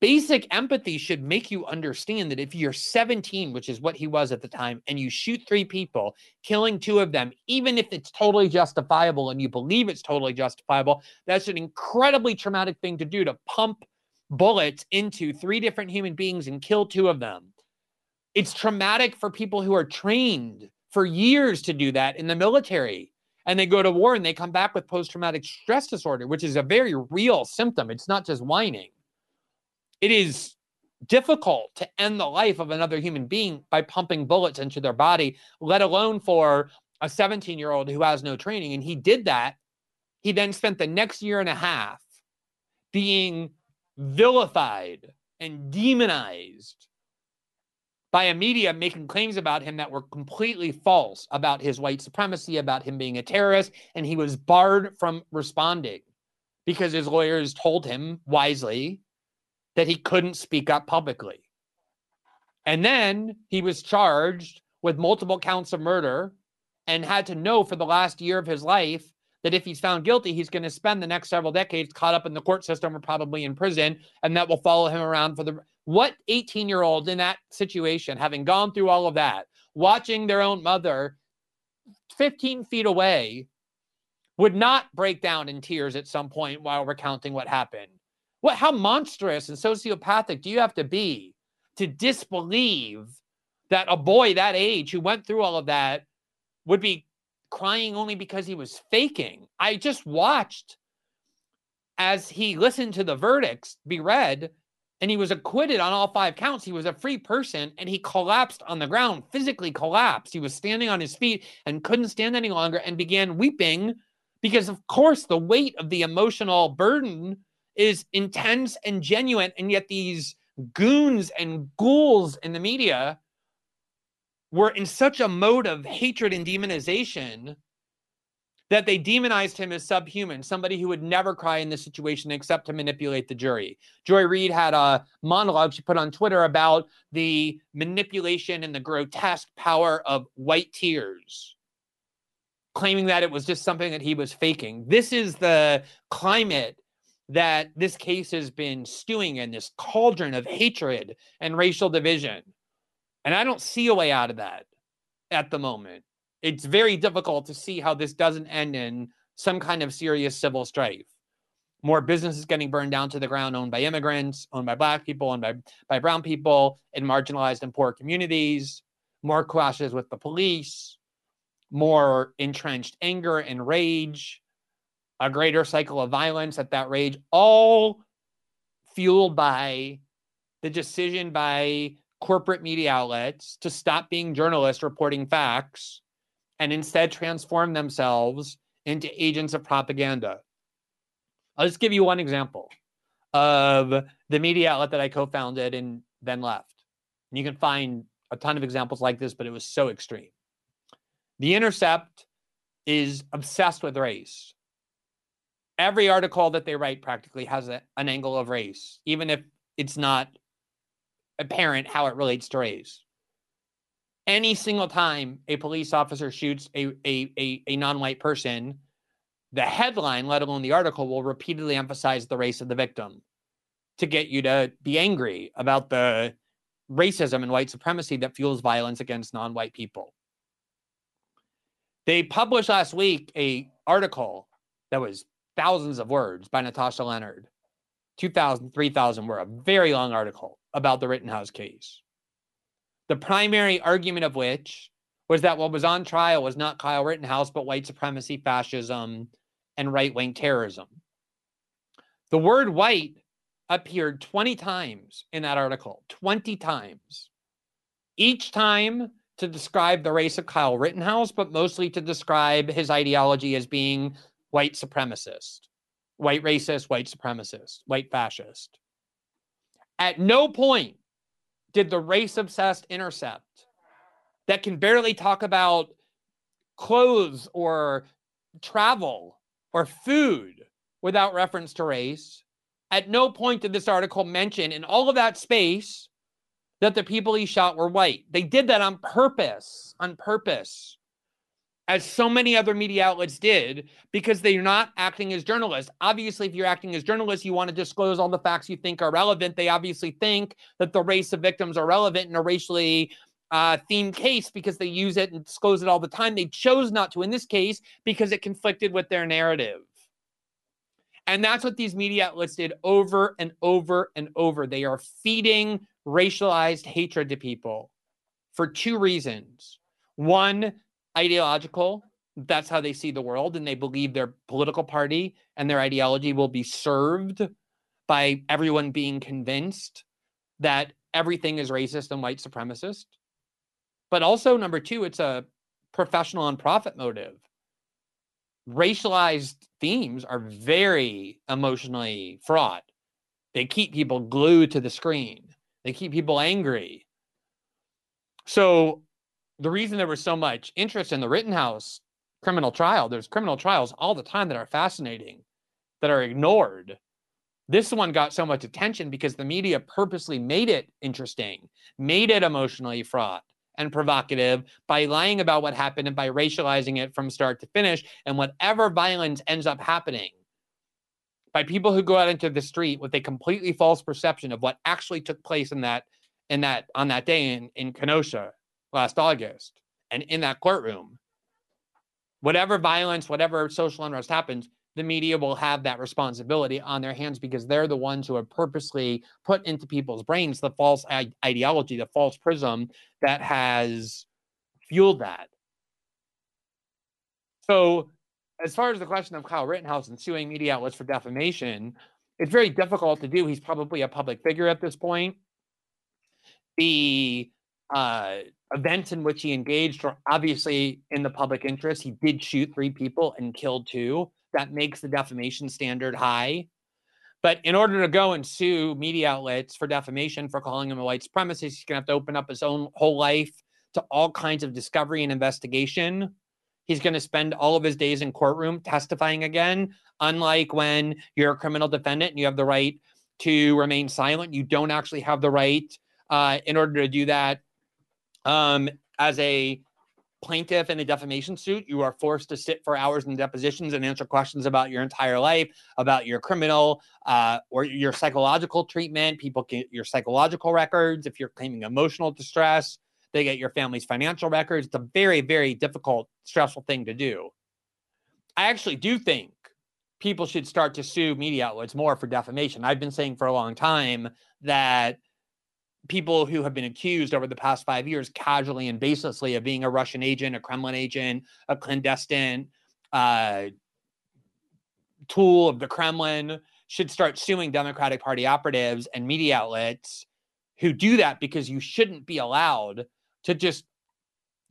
basic empathy should make you understand that if you're 17, which is what he was at the time, and you shoot three people, killing two of them, even if it's totally justifiable and you believe it's totally justifiable, that's an incredibly traumatic thing to do to pump bullets into three different human beings and kill two of them. It's traumatic for people who are trained for years to do that in the military and they go to war and they come back with post traumatic stress disorder, which is a very real symptom. It's not just whining. It is difficult to end the life of another human being by pumping bullets into their body, let alone for a 17 year old who has no training. And he did that. He then spent the next year and a half being vilified and demonized by a media making claims about him that were completely false about his white supremacy, about him being a terrorist, and he was barred from responding because his lawyers told him wisely that he couldn't speak up publicly. And then he was charged with multiple counts of murder and had to know for the last year of his life that if he's found guilty, he's going to spend the next several decades caught up in the court system or probably in prison, and that will follow him around for the what 18 year old in that situation, having gone through all of that, watching their own mother 15 feet away, would not break down in tears at some point while recounting what happened? What, how monstrous and sociopathic do you have to be to disbelieve that a boy that age who went through all of that would be crying only because he was faking? I just watched as he listened to the verdicts be read and he was acquitted on all five counts. He was a free person and he collapsed on the ground, physically collapsed. He was standing on his feet and couldn't stand any longer and began weeping because, of course, the weight of the emotional burden is intense and genuine. And yet, these goons and ghouls in the media were in such a mode of hatred and demonization that they demonized him as subhuman, somebody who would never cry in this situation except to manipulate the jury. Joy Reid had a monologue she put on Twitter about the manipulation and the grotesque power of white tears, claiming that it was just something that he was faking. This is the climate that this case has been stewing in this cauldron of hatred and racial division. And I don't see a way out of that at the moment it's very difficult to see how this doesn't end in some kind of serious civil strife. More businesses getting burned down to the ground, owned by immigrants, owned by black people, owned by, by brown people in marginalized and poor communities, more clashes with the police, more entrenched anger and rage, a greater cycle of violence at that rage, all fueled by the decision by corporate media outlets to stop being journalists reporting facts and instead transform themselves into agents of propaganda. I'll just give you one example of the media outlet that I co founded and then left. And you can find a ton of examples like this, but it was so extreme. The Intercept is obsessed with race. Every article that they write practically has a, an angle of race, even if it's not apparent how it relates to race. Any single time a police officer shoots a, a, a, a non white person, the headline, let alone the article, will repeatedly emphasize the race of the victim to get you to be angry about the racism and white supremacy that fuels violence against non-white people. They published last week a article that was thousands of words by Natasha Lennard, 2,000, 3,000 were a very long article about the Rittenhouse case. The primary argument of which was that what was on trial was not Kyle Rittenhouse, but white supremacy, fascism, and right wing terrorism. The word white appeared 20 times in that article, 20 times. Each time to describe the race of Kyle Rittenhouse, but mostly to describe his ideology as being white supremacist, white racist, white supremacist, white fascist. At no point did the race obsessed intercept that can barely talk about clothes or travel or food without reference to race at no point did this article mention in all of that space that the people he shot were white. They did that on purpose, on purpose, as so many other media outlets did, because they're not acting as journalists. Obviously, if you're acting as journalists, you want to disclose all the facts you think are relevant. They obviously think that the race of victims are relevant in a racially uh, themed case because they use it and disclose it all the time. They chose not to in this case because it conflicted with their narrative. And that's what these media outlets did over and over and over. They are feeding racialized hatred to people for two reasons. One, ideological. That's how they see the world, and they believe their political party and their ideology will be served by everyone being convinced that everything is racist and white supremacist. But also, number two, it's a professional and profit motive racialized themes are very emotionally fraught. They keep people glued to the screen. They keep people angry. So the reason there was so much interest in the Rittenhouse criminal trial, there's criminal trials all the time that are fascinating, that are ignored. This one got so much attention because the media purposely made it interesting, made it emotionally fraught, and provocative by lying about what happened and by racializing it from start to finish. And whatever violence ends up happening by people who go out into the street with a completely false perception of what actually took place in that in that on that day in, in Kenosha last August and in that courtroom. Whatever violence, whatever social unrest happens, the media will have that responsibility on their hands because they're the ones who have purposely put into people's brains the false ideology, the false prism that has fueled that. So, as far as the question of Kyle Rittenhouse and suing media outlets for defamation, it's very difficult to do. He's probably a public figure at this point. The uh, events in which he engaged are obviously in the public interest. He did shoot three people and killed two that makes the defamation standard high. But in order to go and sue media outlets for defamation for calling him a white supremacist, he's going to have to open up his own whole life to all kinds of discovery and investigation. He's going to spend all of his days in courtroom testifying again. Unlike when you're a criminal defendant and you have the right to remain silent, you don't actually have the right uh, in order to do that um, as a plaintiff in a defamation suit, you are forced to sit for hours in depositions and answer questions about your entire life, about your criminal uh, or your psychological treatment. People get your psychological records. If you're claiming emotional distress, they get your family's financial records. It's a very, very difficult, stressful thing to do. I actually do think people should start to sue media outlets more for defamation. I've been saying for a long time that people who have been accused over the past five years casually and baselessly of being a Russian agent, a Kremlin agent, a clandestine uh, tool of the Kremlin should start suing Democratic Party operatives and media outlets who do that because you shouldn't be allowed to just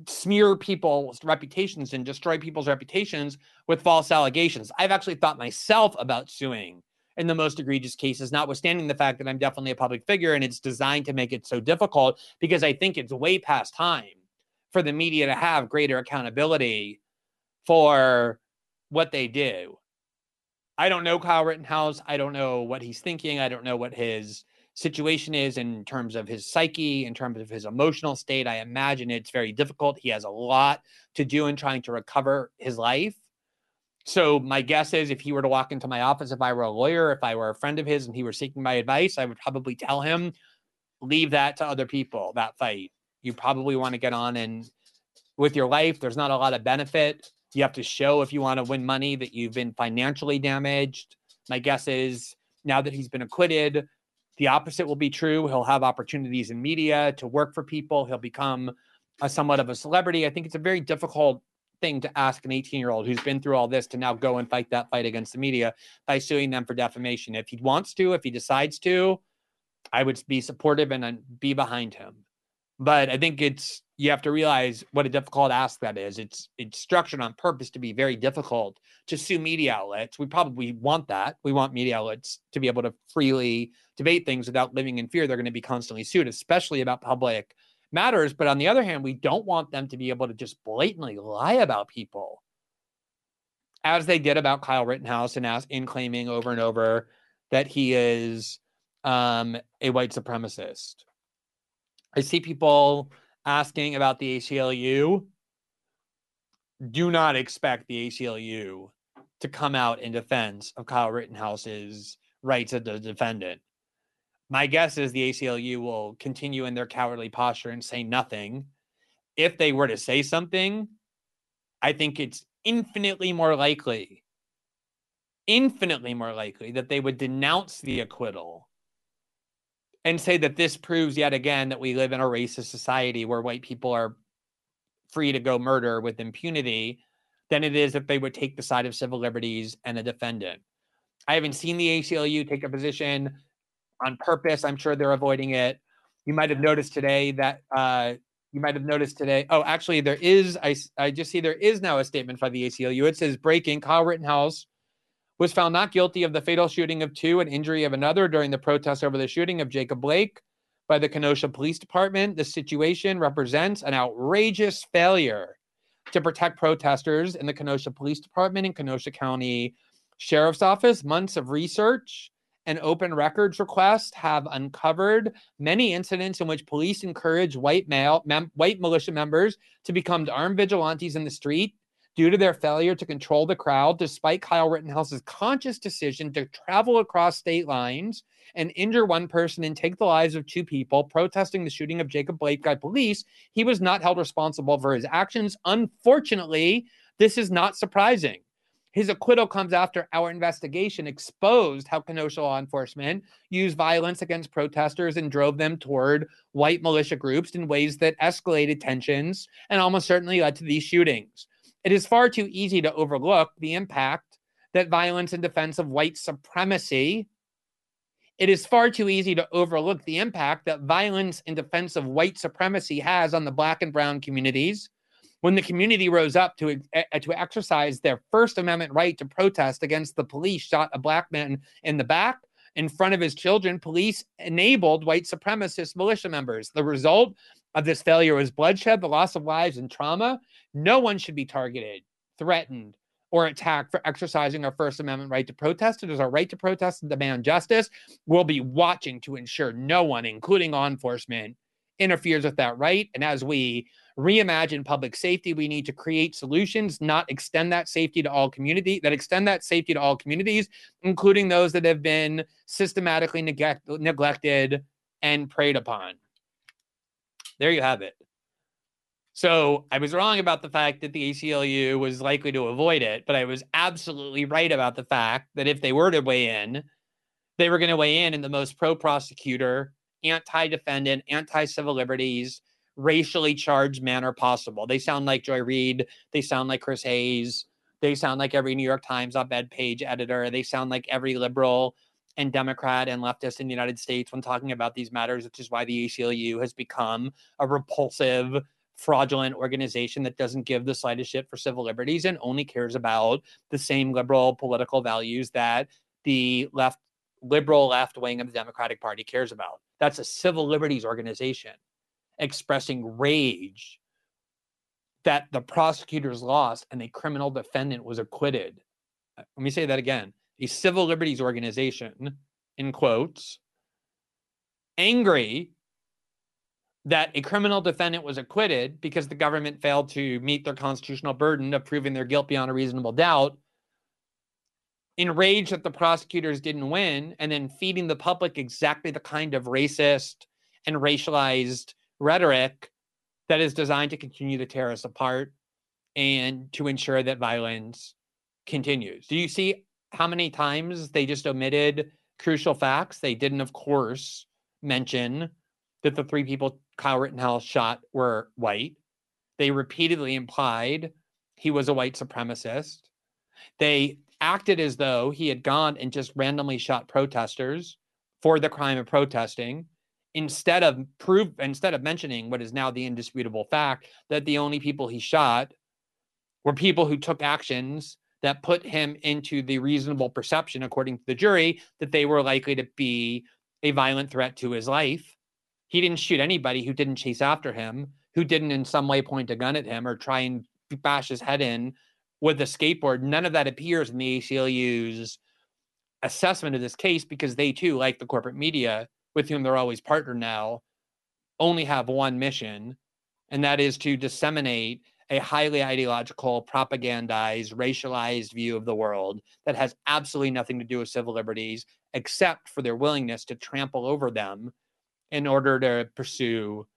smear people's reputations and destroy people's reputations with false allegations. I've actually thought myself about suing in the most egregious cases, notwithstanding the fact that I'm definitely a public figure and it's designed to make it so difficult because I think it's way past time for the media to have greater accountability for what they do. I don't know Kyle Rittenhouse. I don't know what he's thinking. I don't know what his situation is in terms of his psyche, in terms of his emotional state. I imagine it's very difficult. He has a lot to do in trying to recover his life. So, my guess is if he were to walk into my office, if I were a lawyer, if I were a friend of his and he were seeking my advice, I would probably tell him, leave that to other people, that fight. You probably want to get on and with your life, there's not a lot of benefit. You have to show if you want to win money that you've been financially damaged. My guess is now that he's been acquitted, the opposite will be true. He'll have opportunities in media to work for people. He'll become a somewhat of a celebrity. I think it's a very difficult thing to ask an 18 year old who's been through all this to now go and fight that fight against the media by suing them for defamation. If he wants to, if he decides to, I would be supportive and uh, be behind him. But I think it's you have to realize what a difficult ask that is. It's it's structured on purpose to be very difficult to sue media outlets. We probably want that. We want media outlets to be able to freely debate things without living in fear they're going to be constantly sued, especially about public matters. But on the other hand, we don't want them to be able to just blatantly lie about people, as they did about Kyle Rittenhouse and as in claiming over and over that he is um, a white supremacist. I see people asking about the ACLU. Do not expect the ACLU to come out in defense of Kyle Rittenhouse's rights as a defendant. My guess is the ACLU will continue in their cowardly posture and say nothing. If they were to say something, I think it's infinitely more likely, infinitely more likely that they would denounce the acquittal and say that this proves yet again that we live in a racist society where white people are free to go murder with impunity than it is if they would take the side of civil liberties and a defendant. I haven't seen the ACLU take a position on purpose. I'm sure they're avoiding it. You might have noticed today that uh, you might have noticed today. Oh, actually, there is. I, I just see there is now a statement by the ACLU. It says breaking Kyle Rittenhouse was found not guilty of the fatal shooting of two and injury of another during the protests over the shooting of Jacob Blake by the Kenosha Police Department. The situation represents an outrageous failure to protect protesters in the Kenosha Police Department and Kenosha County Sheriff's Office. Months of research and open records requests have uncovered many incidents in which police encourage white male mem- white militia members to become armed vigilantes in the street due to their failure to control the crowd, despite Kyle Rittenhouse's conscious decision to travel across state lines and injure one person and take the lives of two people protesting the shooting of Jacob Blake by police, he was not held responsible for his actions. Unfortunately, this is not surprising. His acquittal comes after our investigation exposed how Kenosha law enforcement used violence against protesters and drove them toward white militia groups in ways that escalated tensions and almost certainly led to these shootings. It is far too easy to overlook the impact that violence in defense of white supremacy. It is far too easy to overlook the impact that violence in defense of white supremacy has on the black and brown communities. When the community rose up to, uh, to exercise their First Amendment right to protest against the police shot a black man in the back in front of his children, police enabled white supremacist militia members. The result of this failure was bloodshed, the loss of lives, and trauma. No one should be targeted, threatened, or attacked for exercising our First Amendment right to protest. It is our right to protest and demand justice. We'll be watching to ensure no one, including law enforcement, interferes with that right. And as we reimagine public safety, we need to create solutions, not extend that safety to all community, that extend that safety to all communities, including those that have been systematically neglect, neglected and preyed upon there you have it. So I was wrong about the fact that the ACLU was likely to avoid it, but I was absolutely right about the fact that if they were to weigh in, they were going to weigh in in the most pro prosecutor, anti defendant, anti civil liberties, racially charged manner possible. They sound like Joy Reid. They sound like Chris Hayes. They sound like every New York Times op ed page editor. They sound like every liberal and Democrat and leftist in the United States when talking about these matters, which is why the ACLU has become a repulsive fraudulent organization that doesn't give the slightest shit for civil liberties and only cares about the same liberal political values that the left liberal left wing of the Democratic Party cares about. That's a civil liberties organization expressing rage that the prosecutors lost and a criminal defendant was acquitted. Uh, let me say that again. A civil liberties organization, in quotes, angry that a criminal defendant was acquitted because the government failed to meet their constitutional burden of proving their guilt beyond a reasonable doubt, enraged that the prosecutors didn't win, and then feeding the public exactly the kind of racist and racialized rhetoric that is designed to continue to tear us apart and to ensure that violence continues. Do you see how many times they just omitted crucial facts? They didn't, of course, mention that the three people Kyle Rittenhouse shot were white. They repeatedly implied he was a white supremacist. They acted as though he had gone and just randomly shot protesters for the crime of protesting instead of prove instead of mentioning what is now the indisputable fact that the only people he shot were people who took actions that put him into the reasonable perception according to the jury that they were likely to be a violent threat to his life. He didn't shoot anybody who didn't chase after him who didn't in some way point a gun at him or try and bash his head in with a skateboard. None of that appears in the ACLU's assessment of this case because they too like the corporate media with whom they're always partnered now only have one mission, and that is to disseminate a highly ideological, propagandized, racialized view of the world that has absolutely nothing to do with civil liberties, except for their willingness to trample over them in order to pursue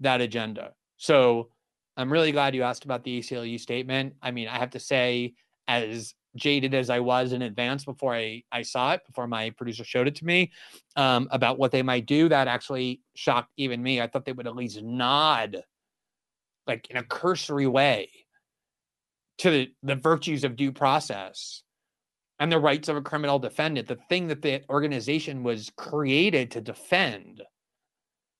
that agenda. So I'm really glad you asked about the ACLU statement. I mean, I have to say, as jaded as I was in advance before I, I saw it, before my producer showed it to me, um, about what they might do, that actually shocked even me. I thought they would at least nod, like in a cursory way, to the, the virtues of due process and the rights of a criminal defendant, the thing that the organization was created to defend.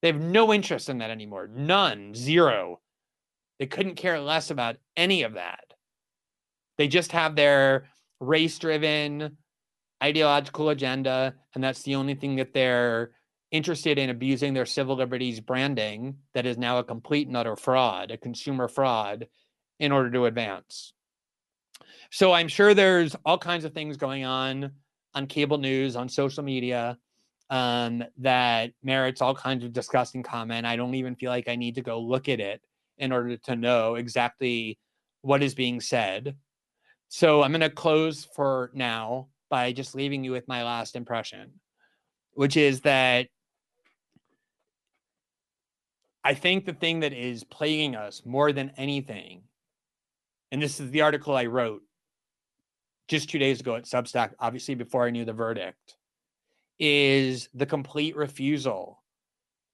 They have no interest in that anymore. None, zero. They couldn't care less about any of that. They just have their race driven ideological agenda. And that's the only thing that they're interested in abusing their civil liberties branding that is now a complete and utter fraud, a consumer fraud, in order to advance. So I'm sure there's all kinds of things going on on cable news, on social media, um, that merits all kinds of disgusting comment. I don't even feel like I need to go look at it in order to know exactly what is being said. So I'm going to close for now by just leaving you with my last impression, which is that I think the thing that is plaguing us more than anything, and this is the article I wrote just two days ago at Substack, obviously before I knew the verdict, is the complete refusal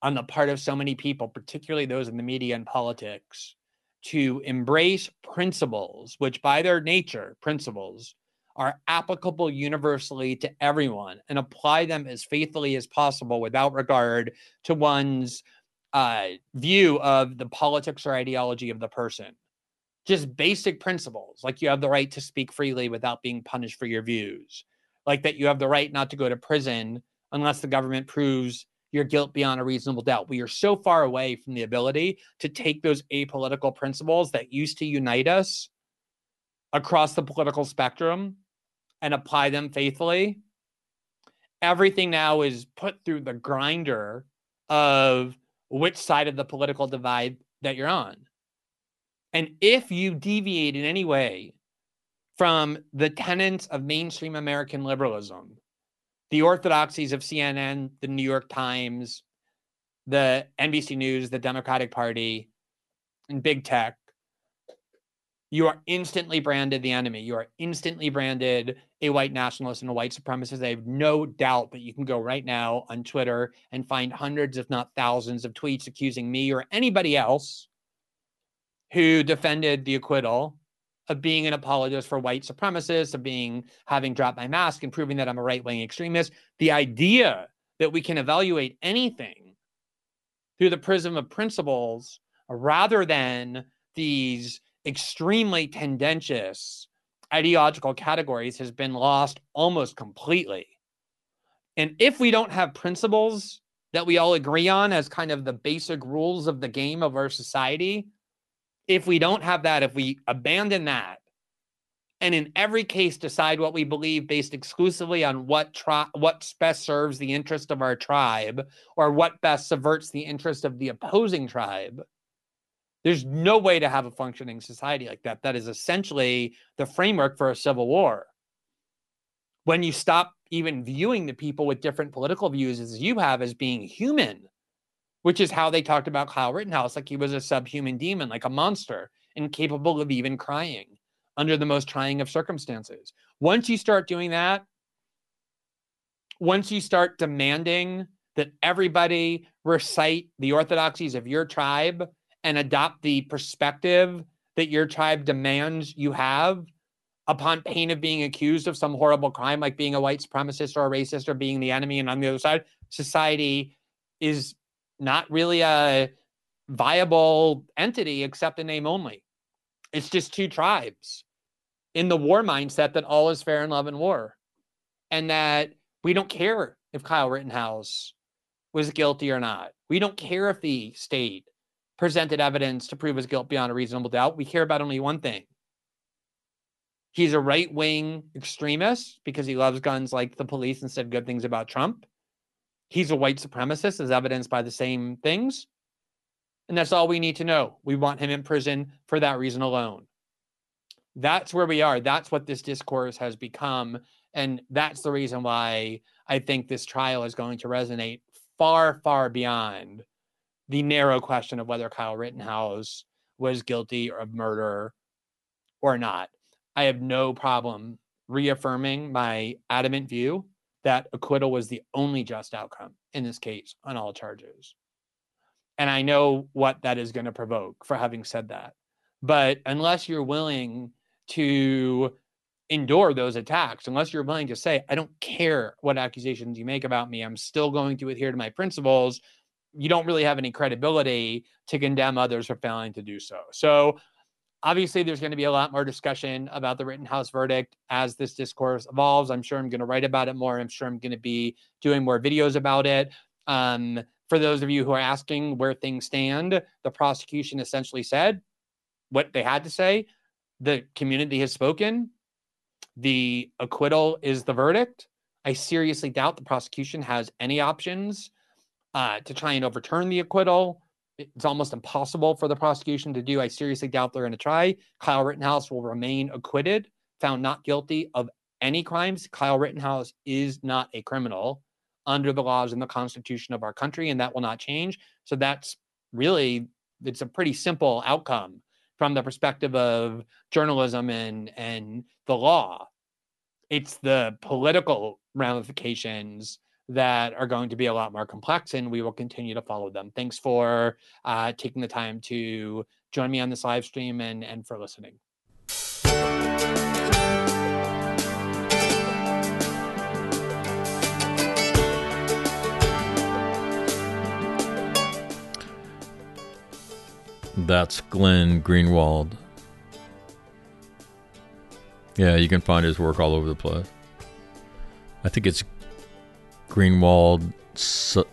on the part of so many people, particularly those in the media and politics, to embrace principles, which by their nature, principles, are applicable universally to everyone and apply them as faithfully as possible without regard to one's uh, view of the politics or ideology of the person. Just basic principles, like you have the right to speak freely without being punished for your views, like that you have the right not to go to prison unless the government proves your guilt beyond a reasonable doubt. We are so far away from the ability to take those apolitical principles that used to unite us across the political spectrum and apply them faithfully. Everything now is put through the grinder of which side of the political divide that you're on. And if you deviate in any way from the tenets of mainstream American liberalism, the orthodoxies of CNN, the New York Times, the NBC News, the Democratic Party, and big tech, you are instantly branded the enemy. You are instantly branded a white nationalist and a white supremacist. I have no doubt that you can go right now on Twitter and find hundreds, if not thousands, of tweets accusing me or anybody else who defended the acquittal of being an apologist for white supremacists, of being having dropped my mask and proving that I'm a right wing extremist. The idea that we can evaluate anything through the prism of principles rather than these extremely tendentious ideological categories has been lost almost completely. And if we don't have principles that we all agree on as kind of the basic rules of the game of our society, if we don't have that, if we abandon that, and in every case decide what we believe based exclusively on what tri- what best serves the interest of our tribe or what best subverts the interest of the opposing tribe, there's no way to have a functioning society like that. That is essentially the framework for a civil war. When you stop even viewing the people with different political views as you have as being human, which is how they talked about Kyle Rittenhouse, like he was a subhuman demon, like a monster, incapable of even crying under the most trying of circumstances. Once you start doing that, once you start demanding that everybody recite the orthodoxies of your tribe and adopt the perspective that your tribe demands you have upon pain of being accused of some horrible crime like being a white supremacist or a racist or being the enemy and on the other side society is not really a viable entity except in name only it's just two tribes in the war mindset that all is fair in love and war and that we don't care if kyle rittenhouse was guilty or not we don't care if the state presented evidence to prove his guilt beyond a reasonable doubt. We care about only one thing. He's a right wing extremist because he loves guns like the police and said good things about Trump. He's a white supremacist, as evidenced by the same things. And that's all we need to know. We want him in prison for that reason alone. That's where we are. That's what this discourse has become. And that's the reason why I think this trial is going to resonate far, far beyond the narrow question of whether Kyle Rittenhouse was guilty of murder or not. I have no problem reaffirming my adamant view that acquittal was the only just outcome in this case on all charges. And I know what that is going to provoke for having said that. But unless you're willing to endure those attacks, unless you're willing to say, I don't care what accusations you make about me, I'm still going to adhere to my principles, you don't really have any credibility to condemn others for failing to do so. So obviously there's going to be a lot more discussion about the Rittenhouse verdict as this discourse evolves. I'm sure I'm going to write about it more. I'm sure I'm going to be doing more videos about it. Um, for those of you who are asking where things stand, the prosecution essentially said what they had to say. The community has spoken. The acquittal is the verdict. I seriously doubt the prosecution has any options uh, to try and overturn the acquittal. It's almost impossible for the prosecution to do. I seriously doubt they're going to try. Kyle Rittenhouse will remain acquitted, found not guilty of any crimes. Kyle Rittenhouse is not a criminal under the laws and the constitution of our country, and that will not change. So that's really it's a pretty simple outcome from the perspective of journalism and and the law. It's the political ramifications that are going to be a lot more complex, and we will continue to follow them. Thanks for uh, taking the time to join me on this live stream and, and for listening. That's Glenn Greenwald. Yeah, you can find his work all over the place. I think it's Greenwald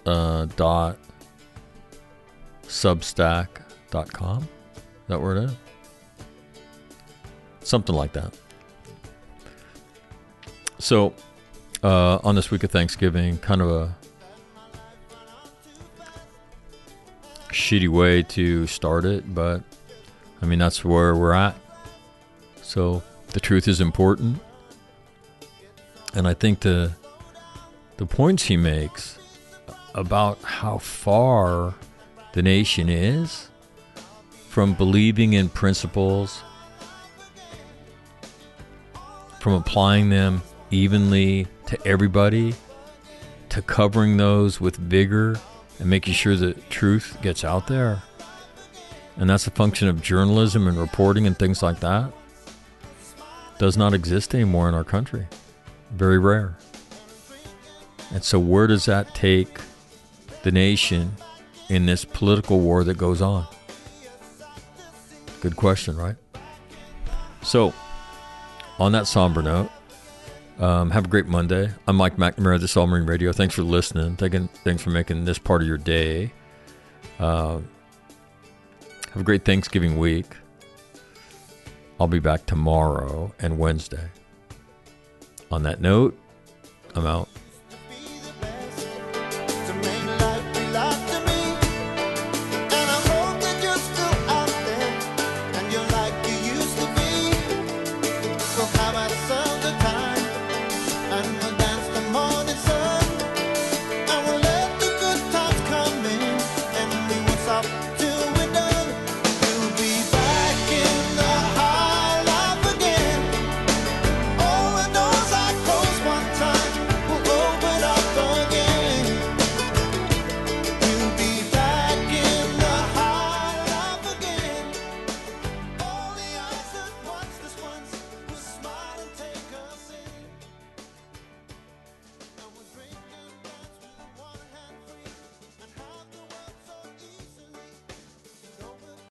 uh, dot substack dot com. That where it is? Something like that. So, uh, on this week of Thanksgiving, kind of a shitty way to start it, but I mean, that's where we're at. So, the truth is important. And I think the the points he makes about how far the nation is from believing in principles, from applying them evenly to everybody, to covering those with vigor and making sure that truth gets out there. And that's a function of journalism and reporting and things like that. Does not exist anymore in our country. Very rare. And so, where does that take the nation in this political war that goes on? Good question, right? So, on that somber note, um, have a great Monday. I'm Mike McNamara, this All Marine Radio. Thanks for listening. Thanks for making this part of your day. Uh, have a great Thanksgiving week. I'll be back tomorrow and Wednesday. On that note, I'm out.